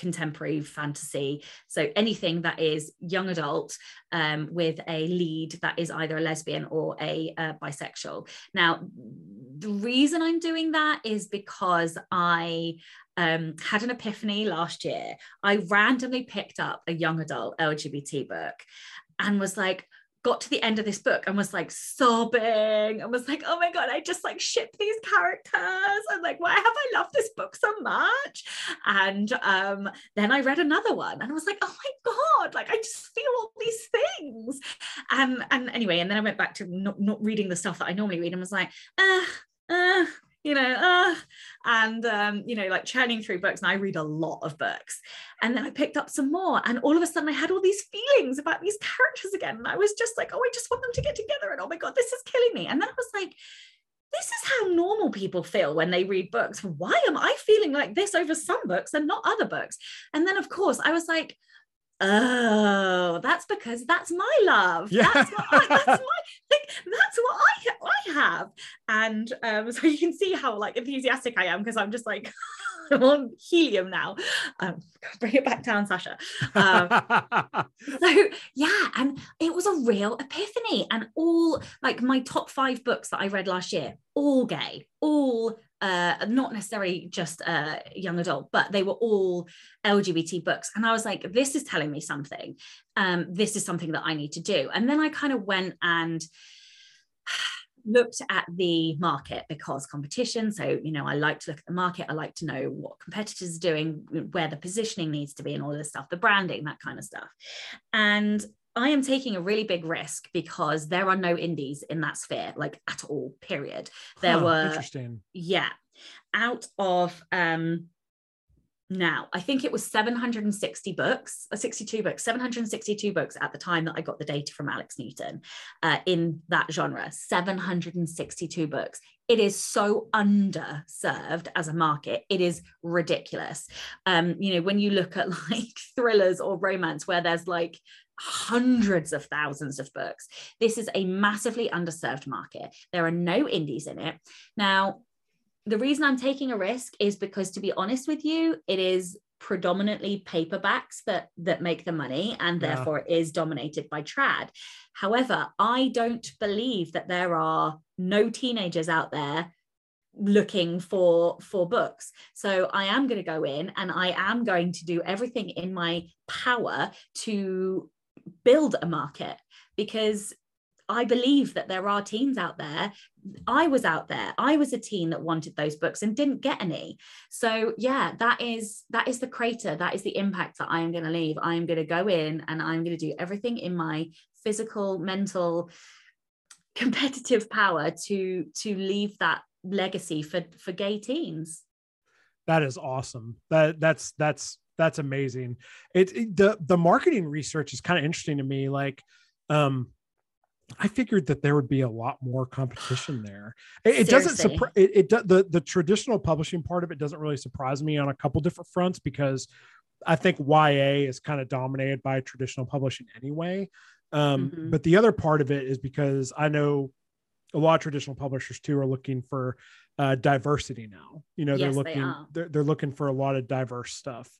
contemporary fantasy. So anything that is young adult um, with a lead that is either a lesbian or a uh, bisexual. Now the reason i'm doing that is because i um, had an epiphany last year. I randomly picked up a young adult lgbt book and was like got to the end of this book and was like sobbing and was like, oh my God, I just like ship these characters. And like, why have I loved this book so much? And um, then I read another one and I was like, oh my God, like I just feel all these things. And and anyway, and then I went back to not, not reading the stuff that I normally read and was like, uh, uh, you know, uh, and um, you know, like churning through books. And I read a lot of books. And then I picked up some more, and all of a sudden I had all these feelings about these characters again. And I was just like, oh, I just want them to get together. And oh my God, this is killing me. And then I was like, this is how normal people feel when they read books. Why am I feeling like this over some books and not other books? And then, of course, I was like, oh that's because that's my love. Yeah. that's what I, that's [LAUGHS] my like that's what I I have. And um so you can see how like enthusiastic I am because I'm just like [LAUGHS] I'm on helium now. Um bring it back down Sacha. Um, [LAUGHS] so yeah and it was a real epiphany. And all like my top five books that I read last year all gay all uh, not necessarily just uh, young adult, but they were all LGBT books. And I was like, this is telling me something. Um, this is something that I need to do. And then I kind of went and [SIGHS] looked at the market because competition. So, you know, I like to look at the market. I like to know what competitors are doing, where the positioning needs to be, and all this stuff, the branding, that kind of stuff. And I am taking a really big risk because there are no indies in that sphere, like at all, period. There huh, were interesting. Yeah. Out of um now, I think it was 760 books, uh, 62 books, 762 books at the time that I got the data from Alex Newton uh, in that genre. 762 books. It is so underserved as a market. It is ridiculous. Um, you know, when you look at [LAUGHS] like thrillers or romance where there's like hundreds of thousands of books. This is a massively underserved market. There are no indies in it. Now, the reason I'm taking a risk is because, to be honest with you, it is predominantly paperbacks that that make the money and yeah. therefore is dominated by trad however i don't believe that there are no teenagers out there looking for for books so i am going to go in and i am going to do everything in my power to build a market because I believe that there are teens out there. I was out there. I was a teen that wanted those books and didn't get any. So yeah, that is that is the crater. That is the impact that I am going to leave. I am going to go in and I'm going to do everything in my physical, mental, competitive power to to leave that legacy for for gay teens. That is awesome. That that's that's that's amazing. It, it the the marketing research is kind of interesting to me. Like, um, I figured that there would be a lot more competition there. It, it doesn't surprise it, it the the traditional publishing part of it doesn't really surprise me on a couple different fronts because I think YA is kind of dominated by traditional publishing anyway. Um, mm-hmm. But the other part of it is because I know a lot of traditional publishers too are looking for uh, diversity now. You know, they're looking they they're, they're looking for a lot of diverse stuff.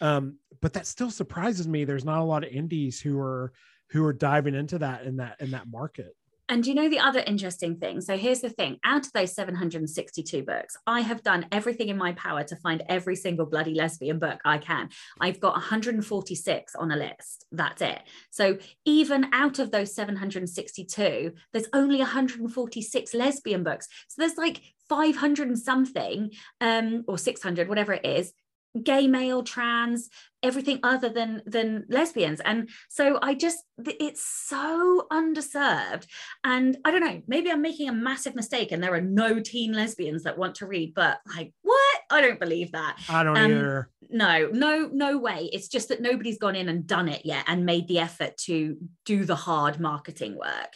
Um, but that still surprises me. There's not a lot of indies who are who are diving into that in that in that market. And you know the other interesting thing? So here's the thing out of those 762 books, I have done everything in my power to find every single bloody lesbian book I can. I've got 146 on a list. That's it. So even out of those 762, there's only 146 lesbian books. So there's like 500 and something, um, or 600, whatever it is, gay male trans everything other than than lesbians. And so i just it's so underserved. And i don't know maybe i'm making a massive mistake and there are no teen lesbians that want to read but like what? I don't believe that. I don't um, either. no no no way. It's just that nobody's gone in and done it yet and made the effort to do the hard marketing work.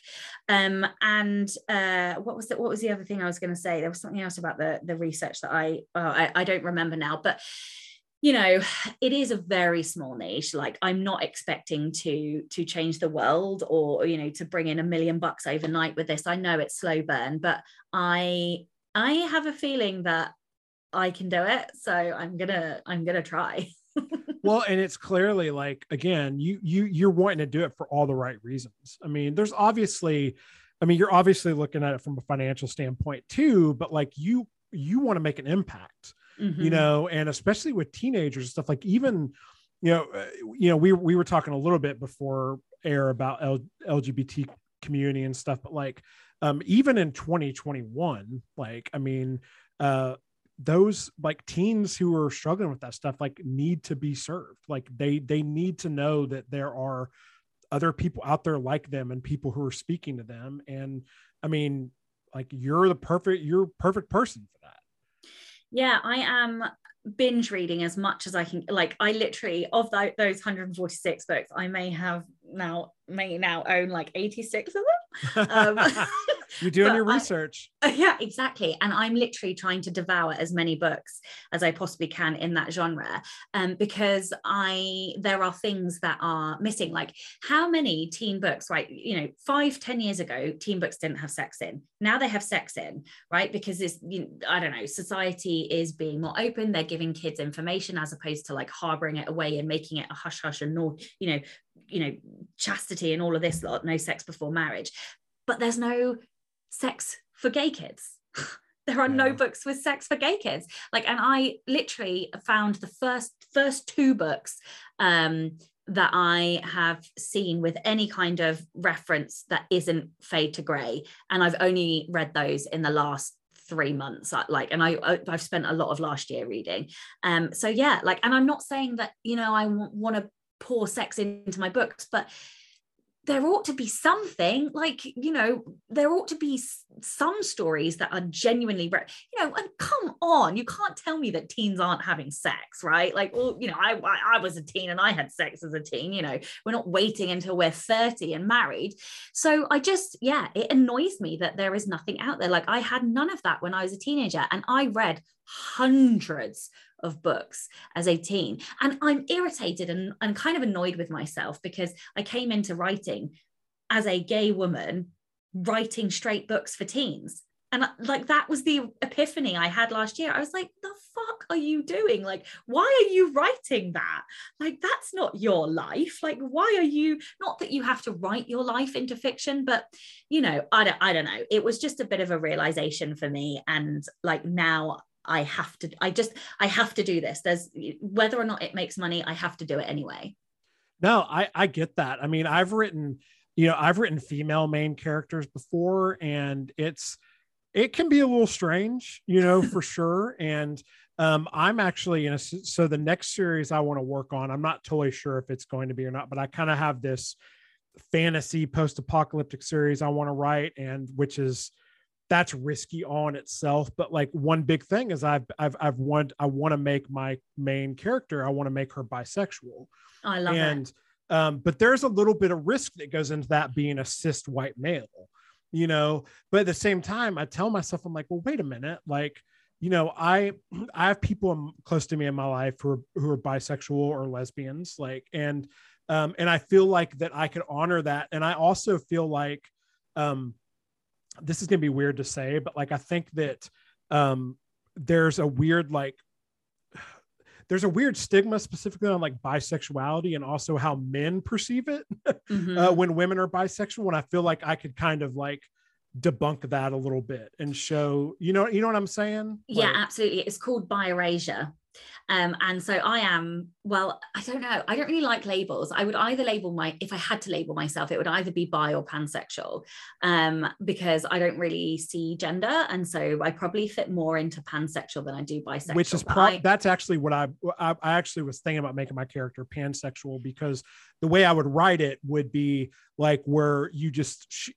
Um and uh what was that what was the other thing i was going to say? There was something else about the the research that i oh, I, I don't remember now but you know [SIGHS] it is a very small niche like i'm not expecting to to change the world or you know to bring in a million bucks overnight with this. I know it's slow burn but i i have a feeling that i can do it so i'm gonna i'm gonna try. [LAUGHS] Well and it's clearly like again you you you're wanting to do it for all the right reasons. I mean there's obviously i mean you're obviously looking at it from a financial standpoint too but like you you want to make an impact mm-hmm. you know, and especially with teenagers and stuff like even, you know, uh, you know, we we were talking a little bit before air about L- lgbt community and stuff but like um even in 2021 like i mean uh those like teens who are struggling with that stuff like need to be served. Like they they need to know that there are other people out there like them and people who are speaking to them. And i mean like you're the perfect you're perfect person for that yeah i am binge reading as much as i can like i literally of those 146 books i may have now may now own like 86 of them um, [LAUGHS] You're doing your research. I, yeah, exactly. And I'm literally trying to devour as many books as I possibly can in that genre um, because I there are things that are missing. Like how many teen books, right? You know, five, ten years ago, teen books didn't have sex in. Now they have sex in, right? Because it's, you know, I don't know, society is being more open. They're giving kids information as opposed to like harboring it away and making it a hush hush and no, you know, you know, chastity and all of this lot, no sex before marriage. But there's no sex for gay kids. [LAUGHS] there are yeah. no books with sex for gay kids. Like, and I literally found the first first two books um, that I have seen with any kind of reference that isn't fade to grey, and I've only read those in the last three months like and i i've spent a lot of last year reading um so yeah like and i'm not saying that you know I w- want to pour sex into my books but there ought to be something like you know there ought to be some stories that are genuinely you know and come on you can't tell me that teens aren't having sex right? Like well you know I, I, I was a teen and i had sex as a teen you know we're not waiting until we're 30 and married. So i just yeah it annoys me that there is nothing out there. Like i had none of that when i was a teenager and i read hundreds of books as a teen. And I'm irritated and, and kind of annoyed with myself because I came into writing as a gay woman writing straight books for teens. And uh, like that was the epiphany I had last year. I was like, the fuck are you doing? Like, why are you writing that? Like, that's not your life. Like, why are you not that you have to write your life into fiction, but you know, I don't, I don't know. It was just a bit of a realization for me. And like now I have to, I just, I have to do this. There's whether or not it makes money, I have to do it anyway. No, I, I get that. I mean, I've written, you know, I've written female main characters before and it's, it can be a little strange, you know, for [LAUGHS] sure. And um, I'm actually in a, so the next series I want to work on, I'm not totally sure if it's going to be or not, but I kind of have this fantasy post-apocalyptic series I want to write and which is, that's risky on itself but like one big thing is i've i've i've want i want to make my main character i want to make her bisexual i love it. and um but there's a little bit of risk that goes into that being a cis white male you know but at the same time i tell myself i'm like well wait a minute like you know i [CLEARS THROAT] i have people close to me in my life who are who are bisexual or lesbians like and um and i feel like that i could honor that and i also feel like um this is going to be weird to say, but like I think that um, there's a weird like [SIGHS] there's a weird stigma specifically on like bisexuality and also how men perceive it [LAUGHS] mm-hmm. uh, when women are bisexual. And I feel like I could kind of like debunk that a little bit and show you know you know what I'm saying? Yeah, like, absolutely. It's called bi-erasure. Um, and so I am, well, I don't know. I don't really like labels. I would either label my, if I had to label myself, it would either be bi or pansexual um, because I don't really see gender. And so I probably fit more into pansexual than I do bisexual. Which is, pro- I, that's actually what I, I, I actually was thinking about making my character pansexual because the way I would write it would be like where you just,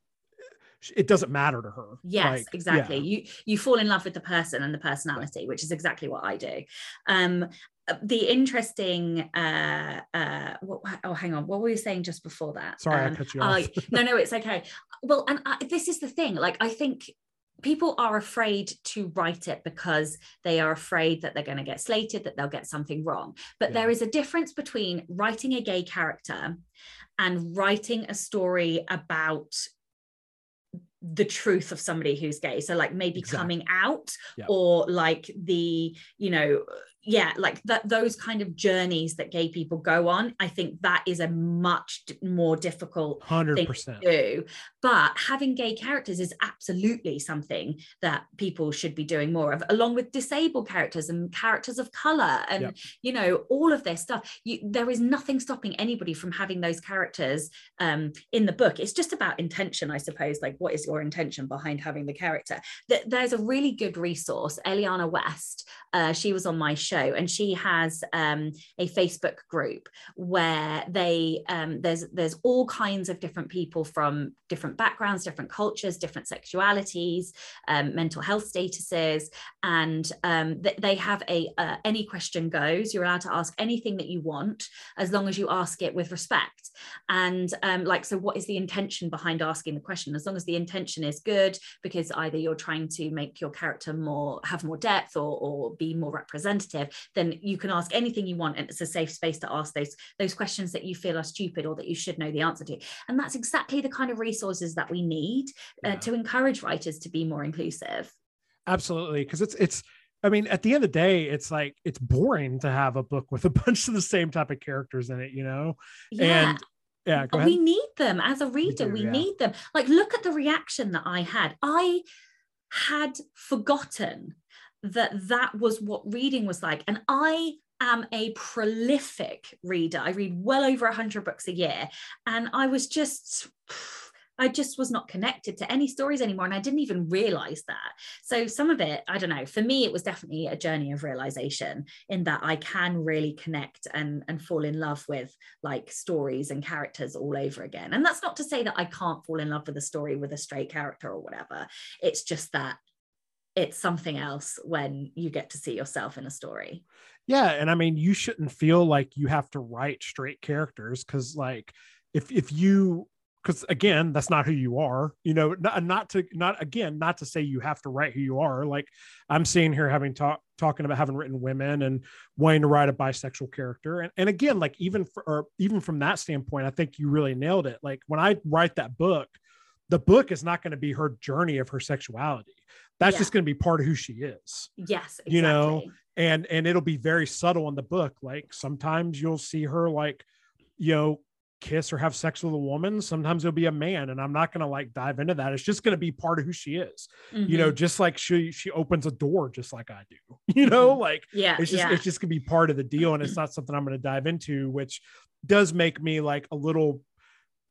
it doesn't matter to her. Yes like, exactly. yeah. you you fall in love with the person and the personality which is exactly what i do. Um uh, the interesting uh uh what, oh hang on. What were you saying just before that? Sorry um, i cut you off. no no it's [LAUGHS] okay. Well and I, this is the thing like i think people are afraid to write it because they are afraid that they're going to get slated that they'll get something wrong. But yeah. there is a difference between writing a gay character and writing a story about the truth of somebody who's gay so like maybe exactly. coming out yeah. or like the you know yeah like that those kind of journeys that gay people go on i think that is a much more difficult 100% do but having gay characters is absolutely something that people should be doing more of along with disabled characters and characters of color and yep. you know all of this stuff. You, there is nothing stopping anybody from having those characters um, in the book. It's just about intention i suppose like what is your intention behind having the character? There's a really good resource eliana west uh, she was on my show and she has um, a Facebook group where they um, there's there's all kinds of different people from different backgrounds, different cultures, different sexualities, um, mental health statuses, and um, th- they have a uh, any question goes. You're allowed to ask anything that you want as long as you ask it with respect. And um, like, so what is the intention behind asking the question? As long as the intention is good, because either you're trying to make your character more have more depth or, or be more representative, then you can ask anything you want, and it's a safe space to ask those those questions that you feel are stupid or that you should know the answer to. And that's exactly the kind of resources that we need uh, yeah. to encourage writers to be more inclusive. Absolutely, because it's it's I mean, at the end of the day, it's like it's boring to have a book with a [LAUGHS] bunch of the same type of characters in it, you know? Yeah. And yeah, we need them as a reader. We, do, we yeah. need them. Like, look at the reaction that I had. I had forgotten that that was what reading was like. And I am a prolific reader. I read well over 100 books a year. And I was just I just was not connected to any stories anymore. And I didn't even realize that. So some of it, I don't know, for me, it was definitely a journey of realization in that I can really connect and, and fall in love with like stories and characters all over again. And that's not to say that I can't fall in love with a story with a straight character or whatever. It's just that it's something else when you get to see yourself in a story. Yeah. And I mean, you shouldn't feel like you have to write straight characters because, like, if if you because again that's not who you are you know not, not to not again not to say you have to write who you are. Like i'm seeing here having talk talking about having written women and wanting to write a bisexual character. And, and again like even for or even from that standpoint i think you really nailed it. Like when i write that book the book is not going to be her journey of her sexuality. That's yeah. just going to be part of who she is. Yes exactly. you know? and and it'll be very subtle in the book. Like sometimes you'll see her like you know kiss or have sex with a woman sometimes it'll be a man and i'm not going to like dive into that it's just going to be part of who she is mm-hmm. you know mm-hmm. just like she she opens a door just like i do [LAUGHS] you know mm-hmm. like yeah it's just yeah. it's just going to be part of the deal and it's [CLEARS THROAT] not something i'm going to dive into which does make me like a little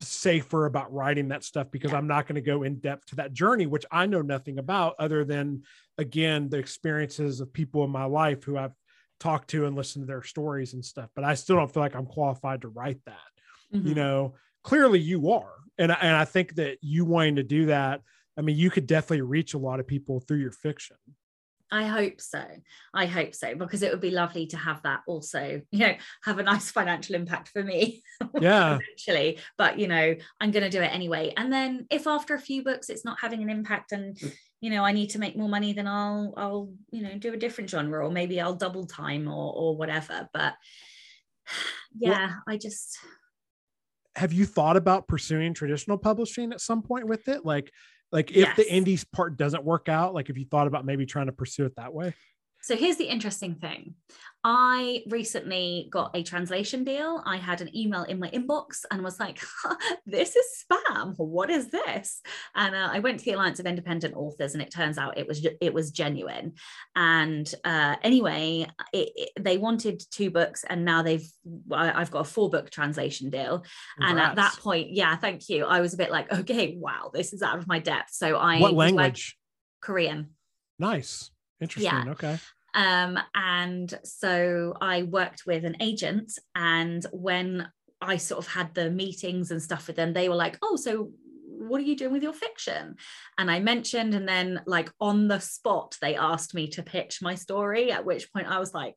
safer about writing that stuff because yeah. i'm not going to go in depth to that journey which i know nothing about other than again the experiences of people in my life who i've talked to and listened to their stories and stuff but i still don't feel like i'm qualified to write that mm-hmm. you know clearly you are and, and i think that you wanting to do that i mean you could definitely reach a lot of people through your fiction I hope so. I hope so because it would be lovely to have that also, you know, have a nice [LAUGHS] financial impact for me. [LAUGHS] Yeah. eventually, but you know, I'm going to do it anyway. And then if after a few books it's not having an impact and you know, I need to make more money, then I'll I'll, you know, do a different genre or maybe I'll double time or or whatever, but [SIGHS] yeah, well, I just have you thought about pursuing traditional publishing at some point with it? Like, like if yes. the indies part doesn't work out, like if you thought about maybe trying to pursue it that way? So here's the interesting thing. I recently got a translation deal. I had an email in my inbox and was like, [LAUGHS] this is spam. What is this? And uh, I went to the Alliance of Independent Authors and it turns out it was it was genuine. And uh, anyway, it, it, they wanted two books and now they've I've got a four book translation deal. Congrats. And at that point, yeah, thank you. I was a bit like, okay, wow, this is out of my depth. So I What language? Korean. Nice. Interesting. Yeah. Okay. Um, and so I worked with an agent, and when I sort of had the meetings and stuff with them, they were like, "Oh, so what are you doing with your fiction?" And I mentioned, and then like on the spot, they asked me to pitch my story. At which point, I was like,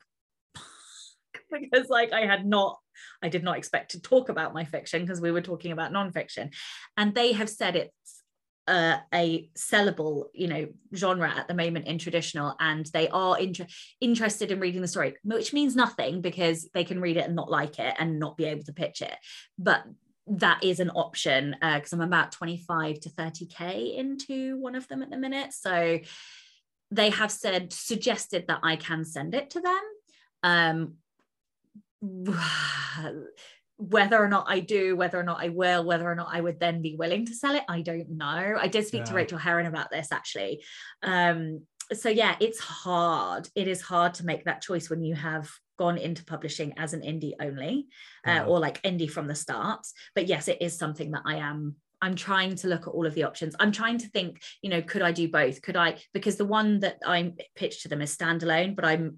[LAUGHS] because like I had not I did not expect to talk about my fiction because we were talking about nonfiction. And they have said it's uh, a sellable you know genre at the moment in traditional and they are inter- interested in reading the story which means nothing because they can read it and not like it and not be able to pitch it. But that is an option because uh, i'm about 25 to 30k into one of them at the minute. So they have said suggested that i can send it to them. Um, [SIGHS] whether or not I do, whether or not I will, whether or not I would then be willing to sell it, I don't know. I did speak yeah. to Rachael Herron about this actually. Um, so yeah, it's hard. It is hard to make that choice when you have gone into publishing as an indie only, uh, yeah. or like indie from the start. But yes, it is something that I am I'm trying to look at all of the options. I'm trying to think, you know, could I do both? Could I because the one that I pitched to them is standalone, but I'm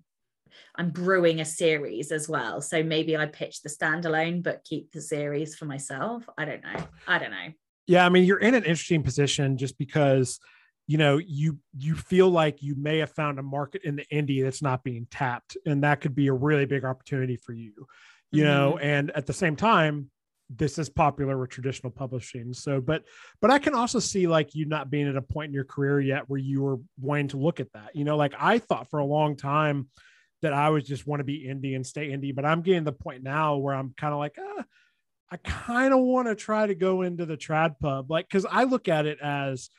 I'm brewing a series as well. So maybe I pitch the standalone, but keep the series for myself. I don't know. I don't know. Yeah, I mean, you're in an interesting position just because you know you you feel like you may have found a market in the indie that's not being tapped and that could be a really big opportunity for you you mm-hmm. know and at the same time this is popular with traditional publishing so but but i can also see like you not being at a point in your career yet where you were wanting to look at that you know like i thought for a long time that I would just want to be indie and stay indie. But I'm getting the point now where I'm kind of like, ah, I kind of want to try to go into the trad pub, like because I look at it as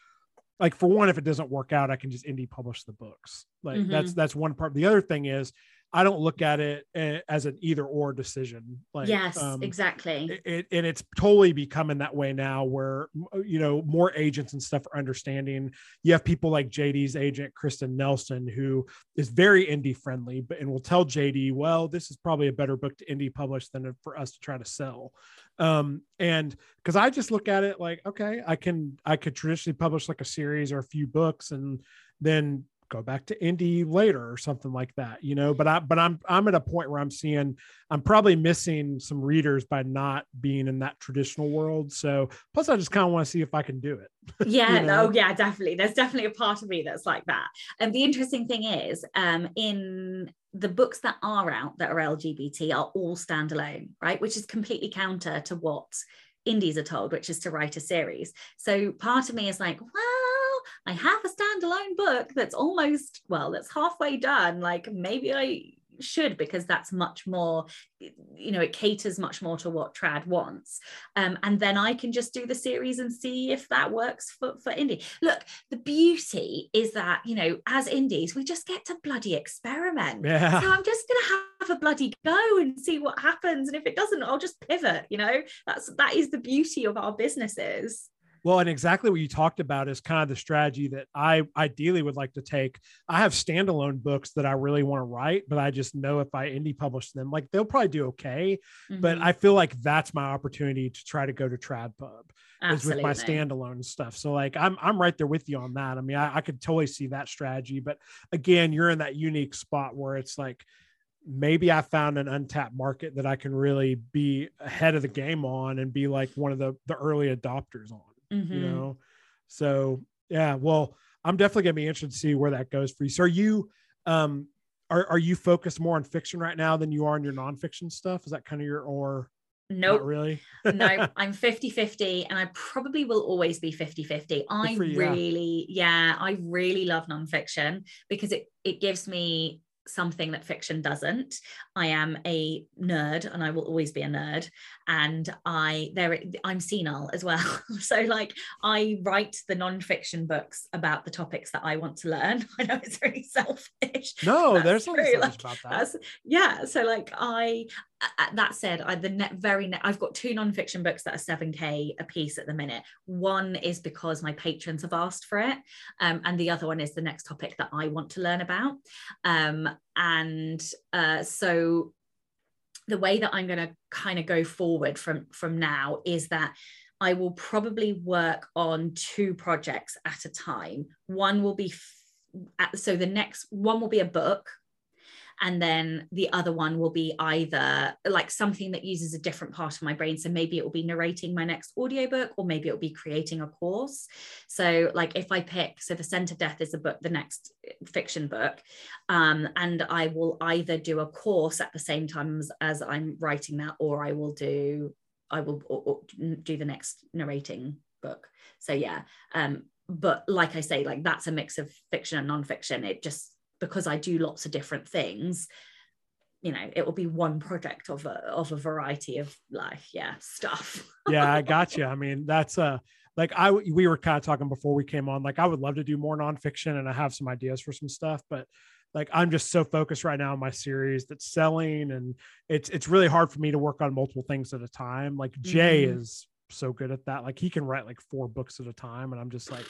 like for one, if it doesn't work out, I can just indie publish the books. Like mm-hmm. that's that's one part. The other thing is I don't look at it eh, as an either or decision. Like, yes, um, exactly. It, it, and it's totally becoming that way now where, you know, more agents and stuff are understanding. You have people like JD's agent, Kristin Nelson, who is very indie friendly, but and will tell JD, well, this is probably a better book to indie publish than for us to try to sell. Um, and because I just look at it like, okay, I can, I could traditionally publish like a series or a few books and then go back to indie later or something like that you know but i but i'm i'm at a point where i'm seeing i'm probably missing some readers by not being in that traditional world. So plus i just kind of want to see if i can do it [LAUGHS] yeah you know? no yeah definitely. There's definitely a part of me that's like that. And the interesting thing is um in the books that are out that are lgbt are all standalone right? Which is completely counter to what indies are told which is to write a series. So part of me is like well I have a standalone book that's almost, well, that's halfway done. Like maybe I should because that's much more you know it caters much more to what trad wants. Um, and then i can just do the series and see if that works for, for indie look the beauty is that you know as indies we just get to bloody experiment. Yeah. so i'm just gonna have a bloody go and see what happens. And if it doesn't i'll just pivot you know? That's that is the beauty of our businesses well, and exactly what you talked about is kind of the strategy that I ideally would like to take. I have standalone books that I really want to write, but I just know if I indie publish them, like they'll probably do okay. Mm-hmm. But I feel like that's my opportunity to try to go to Trad Pub is with my standalone stuff. So like I'm I'm right there with you on that. I mean, I, I could totally see that strategy. But again, you're in that unique spot where it's like maybe I found an untapped market that I can really be ahead of the game on and be like one of the the early adopters on mm-hmm. you know so yeah well i'm definitely gonna be interested to see where that goes for you so are you um are, are you focused more on fiction right now than you are on your nonfiction stuff is that kind of your or no nope. really no i'm [LAUGHS] 50 50 and i probably will always be 50 50 i you, really yeah. yeah i really love nonfiction because it it gives me something that fiction doesn't. I am a nerd and I will always be a nerd. And I there I'm senile as well. [LAUGHS] so like I write the non-fiction books about the topics that I want to learn. [LAUGHS] I know it's really selfish. No, there's nothing like, about that. Yeah. So like I that said, I the net very net, I've got two nonfiction books that are 7k a piece at the minute. One is because my patrons have asked for it, um, and the other one is the next topic that I want to learn about. Um, and uh, so the way that I'm going to kind of go forward from from now is that I will probably work on two projects at a time. One will be f- so the next one will be a book and then the other one will be either like something that uses a different part of my brain. So maybe it will be narrating my next audiobook or maybe it will be creating a course. So like if i pick so the scent of death is a book the next fiction book um, and i will either do a course at the same time as, as i'm writing that or i will do i will or, or do the next narrating book. So yeah um but like i say like that's a mix of fiction and non-fiction. It just because I do lots of different things, you know, it will be one project of a of a variety of like, yeah, stuff. yeah, I [LAUGHS] got you. I mean, that's uh like I we were kind of talking before we came on. Like I would love to do more nonfiction and I have some ideas for some stuff, but like I'm just so focused right now on my series that's selling and it's it's really hard for me to work on multiple things at a time. Like Jay Mhm. is so good at that. Like he can write like four books at a time and I'm just like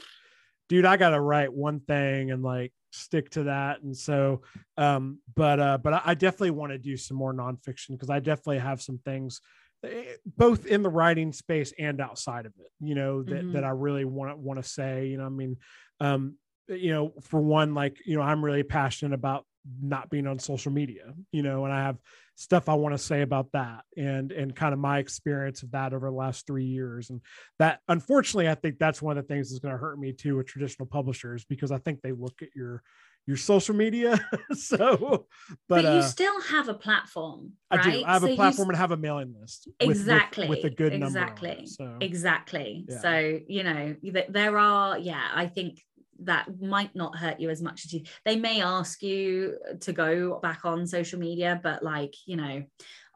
dude, I got to write one thing and like stick to that. And so um but uh but I, definitely want to do some more nonfiction because I definitely have some things eh, both in the writing space and outside of it, you know, that Mhm. that I really want to want to say, you know, I mean um you know, for one, like, you know, I'm really passionate about not being on social media, you know, and I have stuff I want to say about that and and kind of my experience of that over the last three years. And that unfortunately, I think that's one of the things that's going to hurt me too with traditional publishers because I think they look at your your social media. [LAUGHS] so but, but, you uh, still have a platform I right? do. I have So a you platform and have a mailing list. with- with- exactly with, a good number. exactly it, so exactly Yeah. so you know th- there are yeah i think that might not hurt you as much as you they may ask you to go back on social media but like you know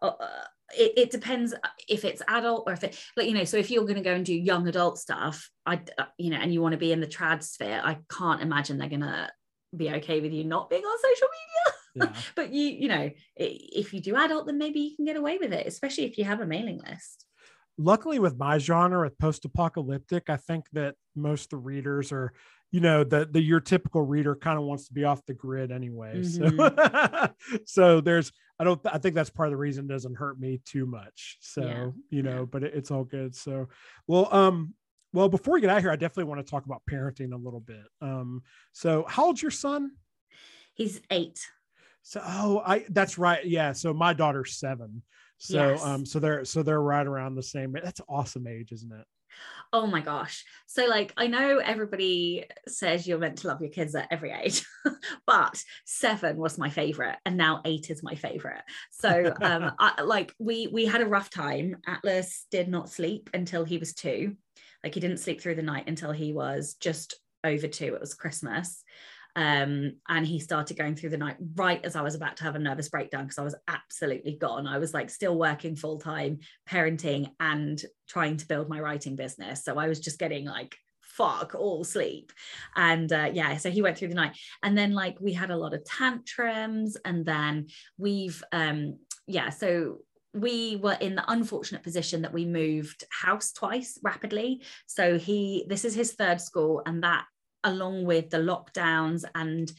uh, it, it depends if it's adult or if it like you know so if you're going to go and do young adult stuff i uh, you know and you want to be in the trad sphere i can't imagine they're going to be okay with you not being on social media [LAUGHS] yeah. but you you know if you do adult then maybe you can get away with it especially if you have a mailing list luckily with my genre with post-apocalyptic i think that most of the readers are you know the the your typical reader kind of wants to be off the grid anyway so [LAUGHS] so there's i don't i think that's part of the reason it doesn't hurt me too much so Yeah, you know yeah. but it, it's all good so well um well before we get out here i definitely want to talk about parenting a little bit um so how old's your son he's eight so oh i that's right yeah so my daughter's seven so Yes. um so they're so they're right around the same that's awesome age isn't it Oh my gosh. So, like, I know everybody says you're meant to love your kids at every age, [LAUGHS] but seven was my favorite, and now eight is my favorite. So, um, [LAUGHS] I, like, we we had a rough time. Atlas did not sleep until he was two. Like, he didn't sleep through the night until he was just over two. It was Christmas. Um, and he started going through the night right as I was about to have a nervous breakdown because I was absolutely gone. I was like still working full time, parenting, and trying to build my writing business. So I was just getting like fuck all sleep. And uh, yeah, so he went through the night. And then like we had a lot of tantrums, and then we've um yeah, so we were in the unfortunate position that we moved house twice rapidly. So he this is his third school, and that along with the lockdowns and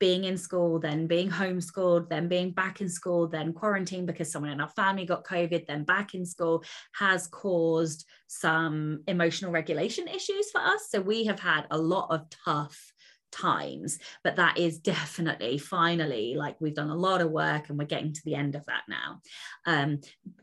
being in school, then being homeschooled, then being back in school, then quarantine because someone in our family got COVID, then back in school has caused some emotional regulation issues for us. So we have had a lot of tough times, but that is definitely finally like we've done a lot of work and we're getting to the end of that now. Um,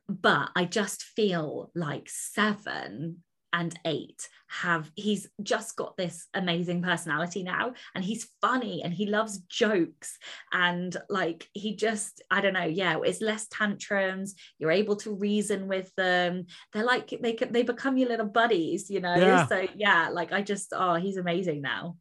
but I just feel like seven and eight have he's just got this amazing personality now and he's funny and he loves jokes and like he just i don't know yeah it's less tantrums you're able to reason with them they're like they can they become your little buddies you know Yeah. so yeah like i just oh he's amazing now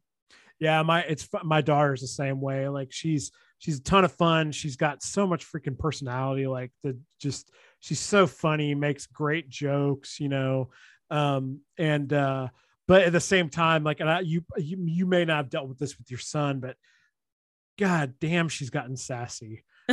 Yeah, my it's my daughter's the same way. Like she's she's a ton of fun. She's got so much freaking personality. Like the just she's so funny, makes great jokes, you know. Um and uh but at the same time, like and I, you you you may not have dealt with this with your son, but god damn, she's gotten sassy. [LAUGHS]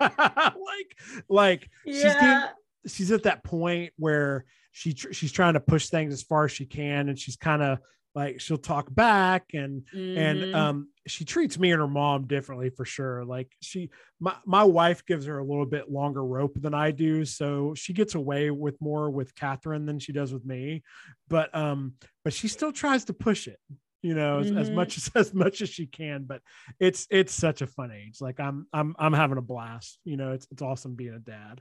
like like she's getting she's at that point where she tr- she's trying to push things as far as she can and she's kind of like she'll talk back and and Mhm. um she treats me and her mom differently for sure. Like she my, my wife gives her a little bit longer rope than i do so she gets away with more with catherine than she does with me. But um but she still tries to push it you know as, as Mhm. much as [LAUGHS] as much as she can. But it's it's such a fun age. Like i'm i'm i'm having a blast. You know it's it's awesome being a dad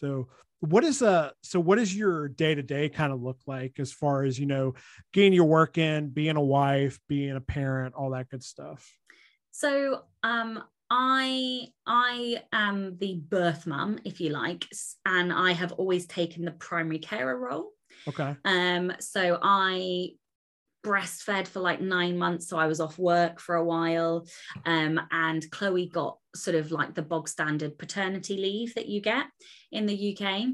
so what is uh so what does your day to day kind of look like as far as you know getting your work in being a wife being a parent all that good stuff So um I I am the birth mum, if you like, and I have always taken the primary carer role. okay Um, so I breastfed for like nine months, so I was off work for a while. Um, and Chloe got sort of like the bog standard paternity leave that you get in the UK.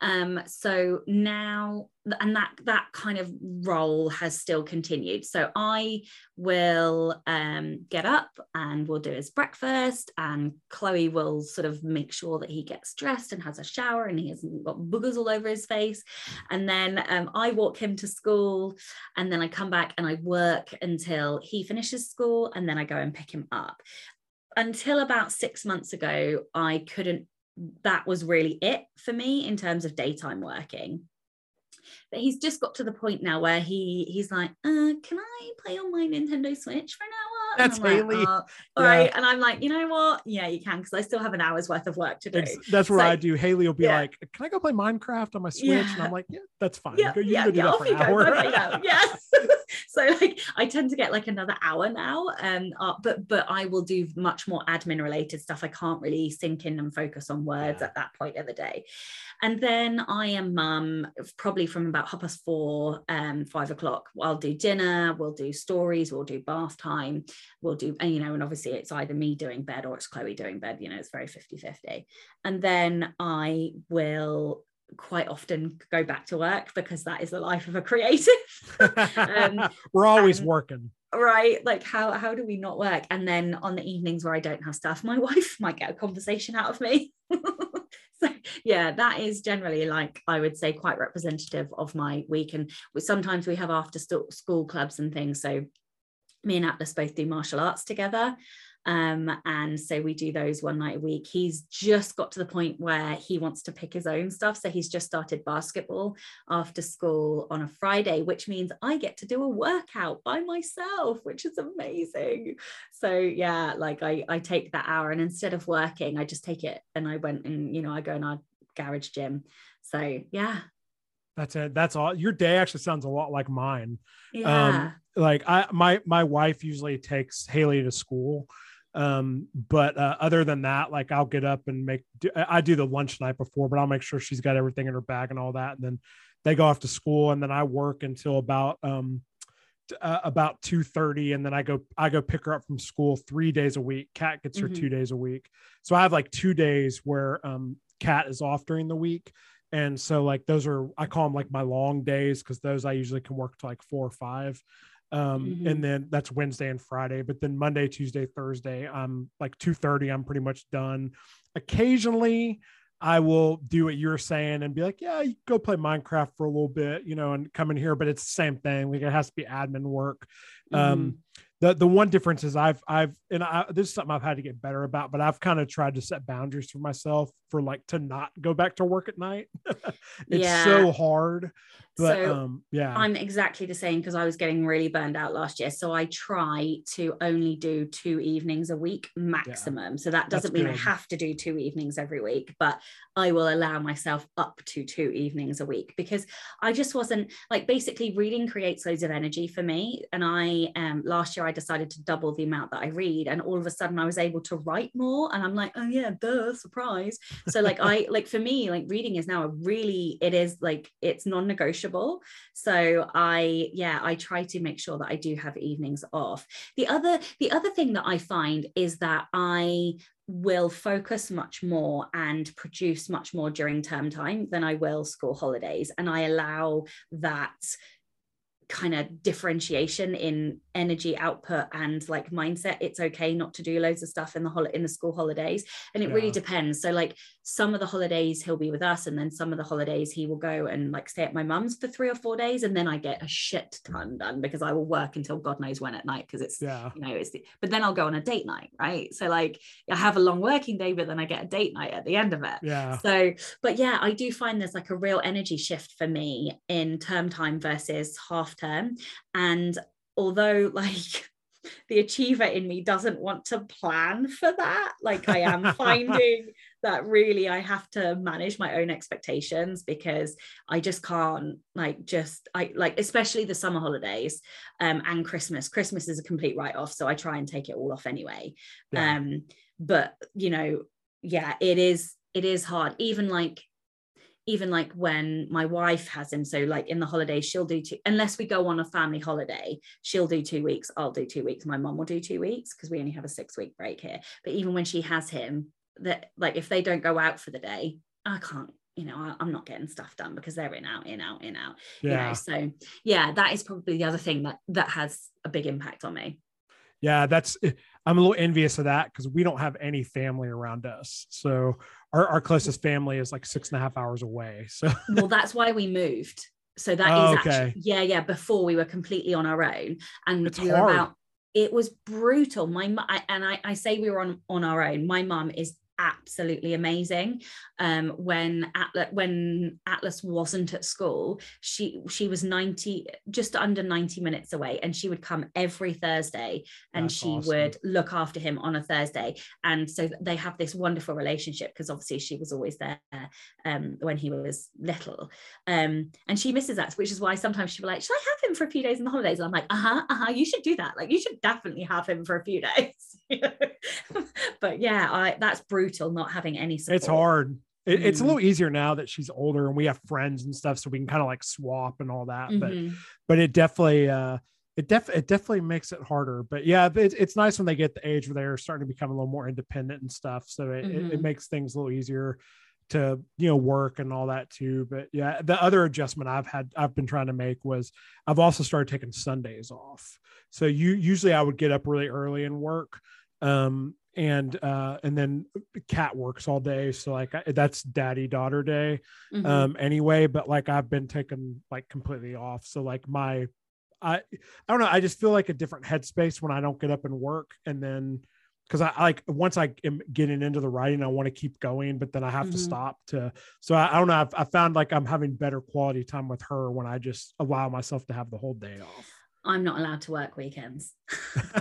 Um, so now, and that that kind of role has still continued. So I will um, get up and we'll do his breakfast, and Chloe will sort of make sure that he gets dressed and has a shower and he hasn't got boogers all over his face. And then um, I walk him to school, and then I come back and I work until he finishes school, and then I go and pick him up until about six months ago, I couldn't, that was really it for me in terms of daytime working. But he's just got to the point now where he he's like, uh, can I play on my Nintendo Switch for an hour? That's. Like, oh, all yeah. right. And I'm like, you know what? Yeah, you can, because I still have an hour's worth of work to do. That's what so, I do. Haley will be yeah. like, Can I go play Minecraft on my Switch? Yeah. And I'm like, Yeah, that's fine. Yeah, you, yeah, yeah. Off you go. Bye [LAUGHS] yes. [LAUGHS] so like I tend to get like another hour now. Um, uh, but but I will do much more admin related stuff. I can't really sink in and focus on words at that point of the day. And then I am mum probably from about half past four, um, five o'clock. I'll do dinner, we'll do stories, we'll do bath time, we'll do, and you know, and obviously it's either me doing bed or it's Chloe doing bed, you know, it's very 50 50. And then I will quite often go back to work because that is the life of a creative. [LAUGHS] um, We're always and, working. Right like how how do we not work? And then on the evenings where i don't have stuff my [LAUGHS] wife might get a conversation out of me. [LAUGHS] So yeah that is generally like i would say quite representative of my week. And sometimes we have after school clubs and things. So me and atlas both do martial arts together um, and so we do those one night a week. He's just got to the point where he wants to pick his own stuff. So he's just started basketball after school on a Friday, which means I get to do a workout by myself, which is amazing. So yeah, like I, I take that hour and instead of working, I just take it and I went and, you know, I go in our garage gym. So yeah, that's it. That's all. Your day actually sounds a lot like mine. Yeah. Um, like I, my my wife usually takes Haley to school, um, but uh, other than that, like I'll get up and make, do, I do the lunch night before, but I'll make sure she's got everything in her bag and all that. And then they go off to school and then I work until about, um, uh, about 2.30 and then i go i go pick her up from school three days a week. Cat gets her mm-hmm. two days a week. So i have like two days where um cat is off during the week. And so like those are i call them like my long days because those i usually can work to like four or five um, mm-hmm. and then that's Wednesday and Friday. But then Monday, Tuesday, Thursday, I'm like two thirty. I'm pretty much done. Occasionally, I will do what you're saying and be like, yeah, you go play Minecraft for a little bit, you know, and come in here. But it's the same thing. Like it has to be admin work. Um, mm-hmm. Um, the the one difference is I've I've and I, this is something I've had to get better about, but I've kind of tried to set boundaries for myself for like to not go back to work at night. [LAUGHS] it's yeah. so hard. But so um, yeah, I'm exactly the same because I was getting really burned out last year. So I try to only do two evenings a week maximum. Yeah. So that doesn't That's mean good. I have to do two evenings every week, but I will allow myself up to two evenings a week because I just wasn't like basically reading creates loads of energy for me. And I um last year I decided to double the amount that I read, and all of a sudden I was able to write more. And I'm like, oh yeah, duh, surprise. So like I [LAUGHS] like for me, like reading is now a really it is like it's non-negotiable negotiable. So I, yeah, I try to make sure that I do have evenings off. The other, the other thing that I find is that I will focus much more and produce much more during term time than I will school holidays. And I allow that kind of differentiation in energy output and like mindset it's okay not to do loads of stuff in the hol- in the school holidays. And it yeah. really depends. So like some of the holidays he'll be with us and then some of the holidays he will go and like stay at my mum's for three or four days and then I get a shit ton done because I will work until god knows when at night because it's yeah. you know it's the, but then I'll go on a date night right? So like I have a long working day but then I get a date night at the end of it. Yeah. So but yeah I do find there's like a real energy shift for me in term time versus half term. And although [LAUGHS] like the achiever in me doesn't want to plan for that like i am [LAUGHS] finding that really i have to manage my own expectations because i just can't like just i like especially the summer holidays um and christmas. Christmas is a complete write-off so i try and take it all off anyway. Yeah. um but you know yeah it is it is hard. Even like even like when my wife has him so like in the holidays she'll do two unless we go on a family holiday she'll do two weeks i'll do two weeks my mom will do two weeks because we only have a six week break here. But even when she has him that like if they don't go out for the day i can't you know I, am not getting stuff done because they're in out in out in out yeah you know so yeah that is probably the other thing that that has a big impact on me. Yeah that's i'm a little envious of that because we don't have any family around us. So our, our closest family is like six and a half hours away so well that's why we moved so that oh, is okay. actually yeah yeah before we were completely on our own and it's we were hard. about it was brutal my and I, I say we were on on our own my mum is absolutely amazing. Um, when Atlas when Atlas wasn't at school, she she was 90, just under 90 minutes away, and she would come every Thursday and That's she awesome. would look after him on a Thursday. And so they have this wonderful relationship because obviously she was always there um, when he was little. Um, and she misses that, which is why sometimes she'll be like, Should I have him for a few days in the holidays? And I'm like, uh-huh, uh-huh, you should do that. Like you should definitely have him for a few [LAUGHS] days. [LAUGHS] but yeah, I that's brutal brutal not having any support. It's hard. It, mm. It's a mm. little easier now that she's older and we have friends and stuff, so we can kind of like swap and all that. Mm-hmm. But but it definitely uh it def it definitely makes it harder. But yeah, it, it's nice when they get the age where they're starting to become a little more independent and stuff. So it, mm-hmm. it, it mm-hmm. makes things a little easier to you know work and all that too but yeah the other adjustment i've had i've been trying to make was i've also started taking sundays off so you usually i would get up really early and work um and uh and then cat works all day so like that's daddy daughter day mm-hmm. um anyway but like i've been taken like completely off so like my i i don't know i just feel like a different headspace when i don't get up and work and then because I, I, like once I am getting into the writing, I want to keep going, but then I have mm-hmm. to stop to. So I, I don't know. I've, I found like I'm having better quality time with her when I just allow myself to have the whole day off. I'm not allowed to work weekends. [LAUGHS] [LAUGHS]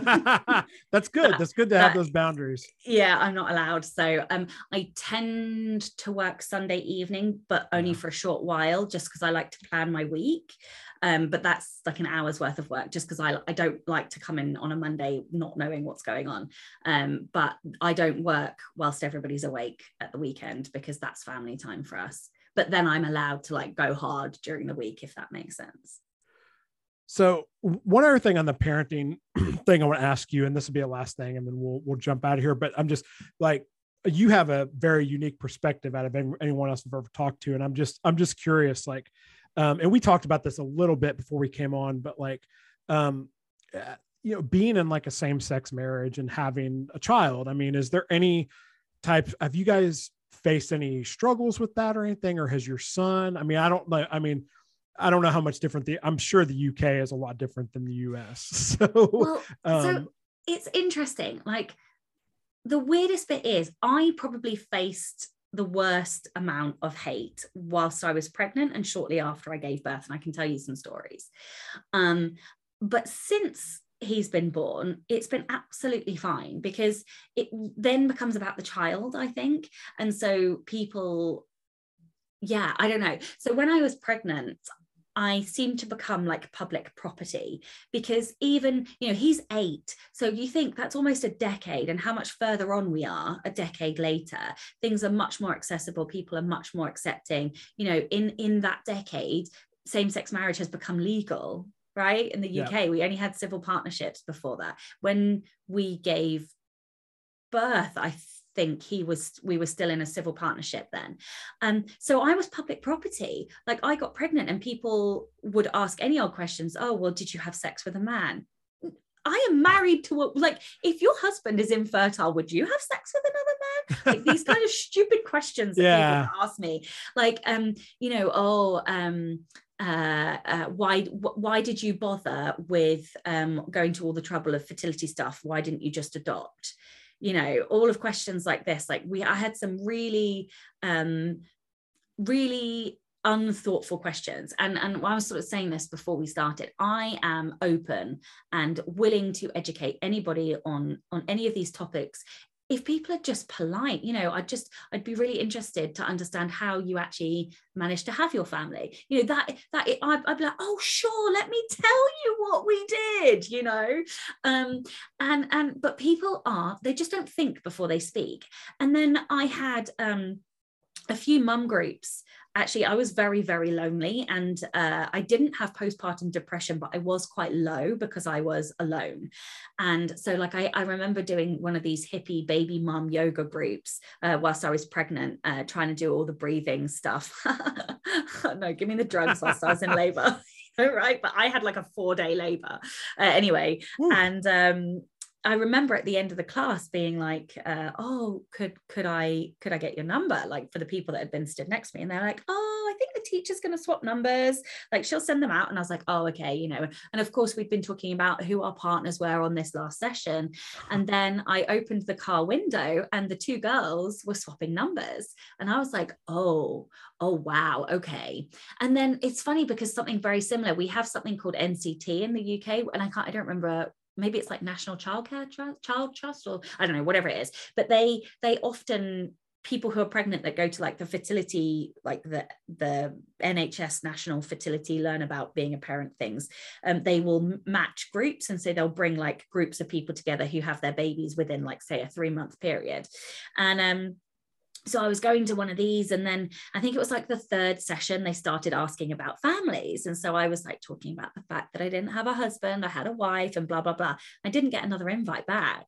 That's good. That's good to have those boundaries. Yeah, I'm not allowed. So um, I tend to work Sunday evening, but only yeah. for a short while, just because I like to plan my week. Um, but that's like an hour's worth of work, just because I I don't like to come in on a Monday not knowing what's going on. Um, but I don't work whilst everybody's awake at the weekend because that's family time for us. But then I'm allowed to like go hard during the week if that makes sense. So one other thing on the parenting [CLEARS THROAT] thing I want to ask you, and this will be a last thing, and then we'll we'll jump out of here. But I'm just like you have a very unique perspective out of anyone else I've ever talked to, and I'm just I'm just curious, like, um, and we talked about this a little bit before we came on, but like, um, uh, you know, being in like a same sex marriage and having a child. I mean, is there any type? Have you guys faced any struggles with that or anything, or has your son? I mean, I don't like. I mean I don't know how much different the I'm sure the UK is a lot different than the US. [LAUGHS] So, well, um, so it's interesting. Like the weirdest bit is I probably faced the worst amount of hate whilst I was pregnant and shortly after I gave birth, and I can tell you some stories. Um, but since he's been born, it's been absolutely fine because it then becomes about the child, I think. And so people yeah, I don't know. So when I was pregnant, I seem to become like public property because even, you know, he's eight. So you think that's almost a decade, and how much further on we are a decade later, things are much more accessible. People are much more accepting. You know, in in that decade, same-sex marriage has become legal right in the uk yeah. we only had civil partnerships before that when we gave birth i think he was we were still in a civil partnership then um so i was public property like i got pregnant and people would ask any old questions oh well did you have sex with a man I am married to a like if your husband is infertile, would you have sex with another man? Like these kind of [LAUGHS] stupid questions that yeah. people ask me. Like um, you know, oh, um, uh, uh, why why did you bother with um, going to all the trouble of fertility stuff? Why didn't you just adopt? You know all of questions like this like we i had some really um really unthoughtful questions. And and i was sort of saying this before we started i am open and willing to educate anybody on on any of these topics if people are just polite you know i'd just i'd be really interested to understand how you actually managed to have your family. You know that that I'd, I'd be like oh sure let me tell you what we did you know? Um and and but people are they just don't think before they speak. And then i had um a few mum groups actually i was very very lonely and uh, i didn't have postpartum depression but i was quite low because i was alone. And so like i, I remember doing one of these hippie baby mom yoga groups uh, whilst i was pregnant uh, trying to do all the breathing stuff. [LAUGHS] No give me the drugs whilst i was in labor. [LAUGHS] Right? But i had like a four day labor. Uh, anyway Ooh. and um I remember at the end of the class being like, uh, "Oh, could could I could I get your number?" Like for the people that had been stood next to me, and they're like, "Oh, I think the teacher's going to swap numbers. Like she'll send them out." And I was like, "Oh, okay," you know. And of course, we'd been talking about who our partners were on this last session, and then I opened the car window, and the two girls were swapping numbers, and I was like, "Oh, oh wow, okay." And then it's funny because something very similar. We have something called NCT in the UK, and I can't, I don't remember maybe it's like national childcare trust, child trust or i don't know whatever it is. But they they often people who are pregnant that go to like the fertility like the the nhs national fertility learn about being a parent things um, they will match groups. And so they'll bring like groups of people together who have their babies within like say a three month period. And um so I was going to one of these, and then I think it was like the third session, they started asking about families. And so I was like talking about the fact that I didn't have a husband, I had a wife, and blah, blah, blah. I didn't get another invite back.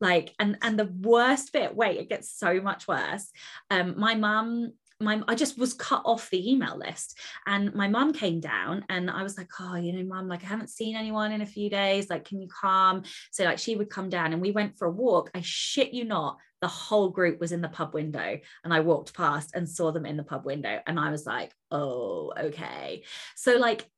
Like, and and the worst bit, wait, it gets so much worse. Um, my mum my I just was cut off the email list. And my mum came down and I was like, oh, you know, mum, like I haven't seen anyone in a few days. Like, can you come? So like she would come down and we went for a walk. I shit you not, the whole group was in the pub window and I walked past and saw them in the pub window and I was like, oh, okay. So like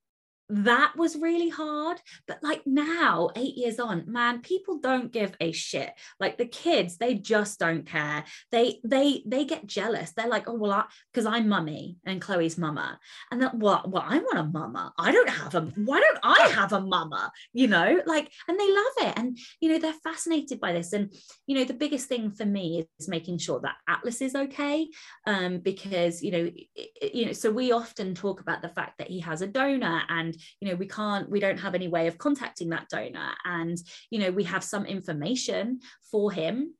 that was really hard but like now 8 years on man people don't give a shit. Like the kids they just don't care. They they they get jealous. They're like oh well because I'm mummy and Chloe's mama. And that what? Well, well I want a mama. I don't have a why don't I have a mama? You know like and they love it. And you know they're fascinated by this. And you know the biggest thing for me is making sure that Atlas is okay um because you know it, you know so we often talk about the fact that he has a donor and you know we can't we don't have any way of contacting that donor. And you know we have some information for him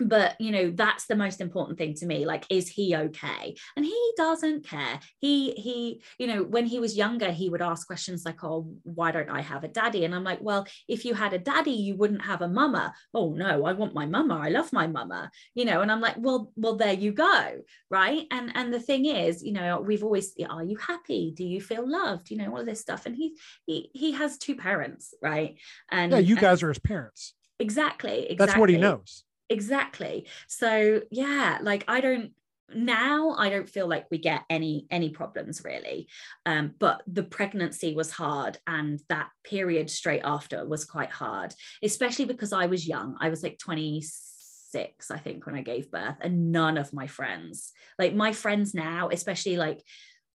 but you know that's the most important thing to me like is he okay? And he doesn't care. He he you know when he was younger he would ask questions like oh why don't i have a daddy? And i'm like well if you had a daddy you wouldn't have a mama. Oh no i want my mama. I love my mama. You know and i'm like well well there you go. Right? And and the thing is you know we've always are you happy? Do you feel loved? You know all of this stuff. And he he he has two parents right? And yeah you guys and, are his parents. Exactly exactly that's what he knows exactly. So yeah like i don't now i don't feel like we get any any problems really. Um, but the pregnancy was hard and that period straight after was quite hard especially because i was young. I was like 26 i think when i gave birth and none of my friends like my friends now especially like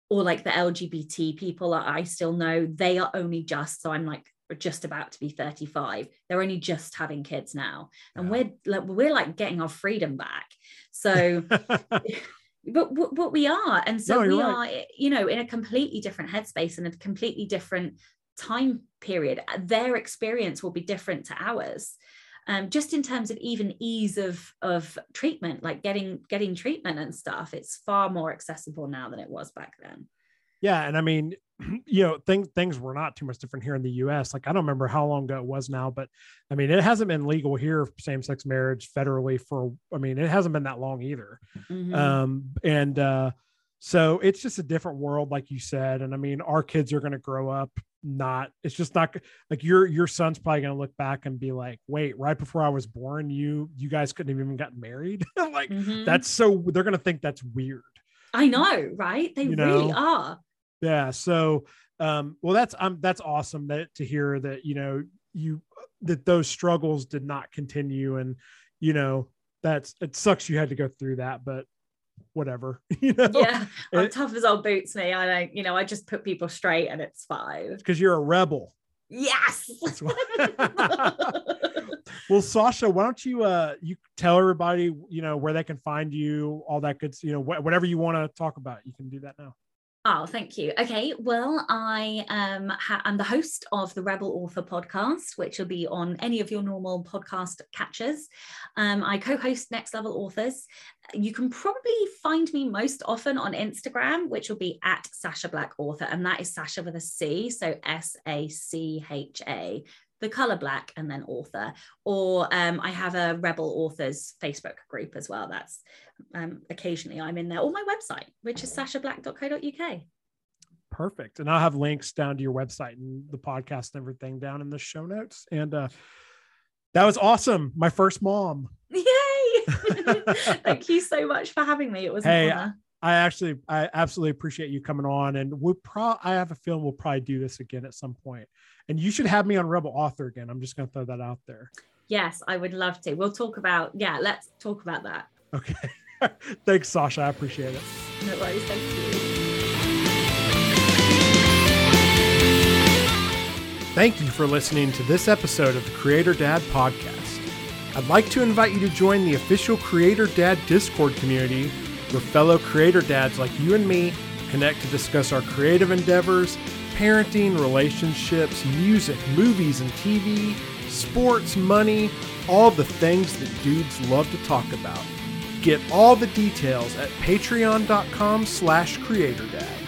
or like the lgbt people that i still know they are only just so i'm like are just about to be 35 they're only just having kids now. And we're like we're like getting our freedom back. So [LAUGHS] [LAUGHS] but but we are. And so no, we right. are you know in a completely different headspace and a completely different time period. Their experience will be different to ours um, just in terms of even ease of of treatment like getting getting treatment and stuff. It's far more accessible now than it was back then yeah and i mean [CLEARS THROAT] you know things things were not too much different here in the us like i don't remember how long ago it was now but i mean it hasn't been legal here same-sex marriage federally for i mean it hasn't been that long either. Mm-hmm. um and uh so it's just a different world like you said and i mean our kids are going to grow up not it's just not like your your son's probably going to look back and be like wait right before i was born you you guys couldn't have even gotten married? [LAUGHS] Like mm-hmm. that's so they're going to think that's weird. I know right? They you really are yeah so um well that's um that's awesome that to hear that you know you that those struggles did not continue and you know that's it sucks you had to go through that but whatever [LAUGHS] you know? Yeah i'm it, tough as old boots me i don't you know i just put people straight and it's fine because you're a rebel. Yes! [LAUGHS] Well Sacha why don't you uh you tell everybody you know where they can find you all that good you know wh- whatever you want to talk about you can do that now Oh, thank you. Okay, well, I um, ha- I'm the host of the Rebel Author podcast, which will be on any of your normal podcast catchers. Um, I co-host Next Level Authors. You can probably find me most often on Instagram, which will be at Sacha Black Author, and that is Sacha with a C, so S A C H A the color black and then author or um, i have a rebel authors facebook group as well that's um, occasionally i'm in there or my website which is sachablack.co.uk perfect. And i'll have links down to your website and the podcast and everything down in the show notes. And uh that was awesome. My first mom. Yay! [LAUGHS] [LAUGHS] Thank you so much for having me. It was hey, an honor. I actually, I absolutely appreciate you coming on, and we'll pro. I have a feeling we'll probably do this again at some point. And you should have me on Rebel Author again. I'm just going to throw that out there. Yes, I would love to. We'll talk about. Yeah, let's talk about that. Okay. [LAUGHS] Thanks, Sacha. I appreciate it. No worries. Thank you. Thank you for listening to this episode of the Creator Dad Podcast. I'd like to invite you to join the official Creator Dad Discord community where fellow creator dads like you and me connect to discuss our creative endeavors, parenting, relationships, music, movies and TV, sports, money, all the things that dudes love to talk about. Get all the details at patreon.com slash creatordad.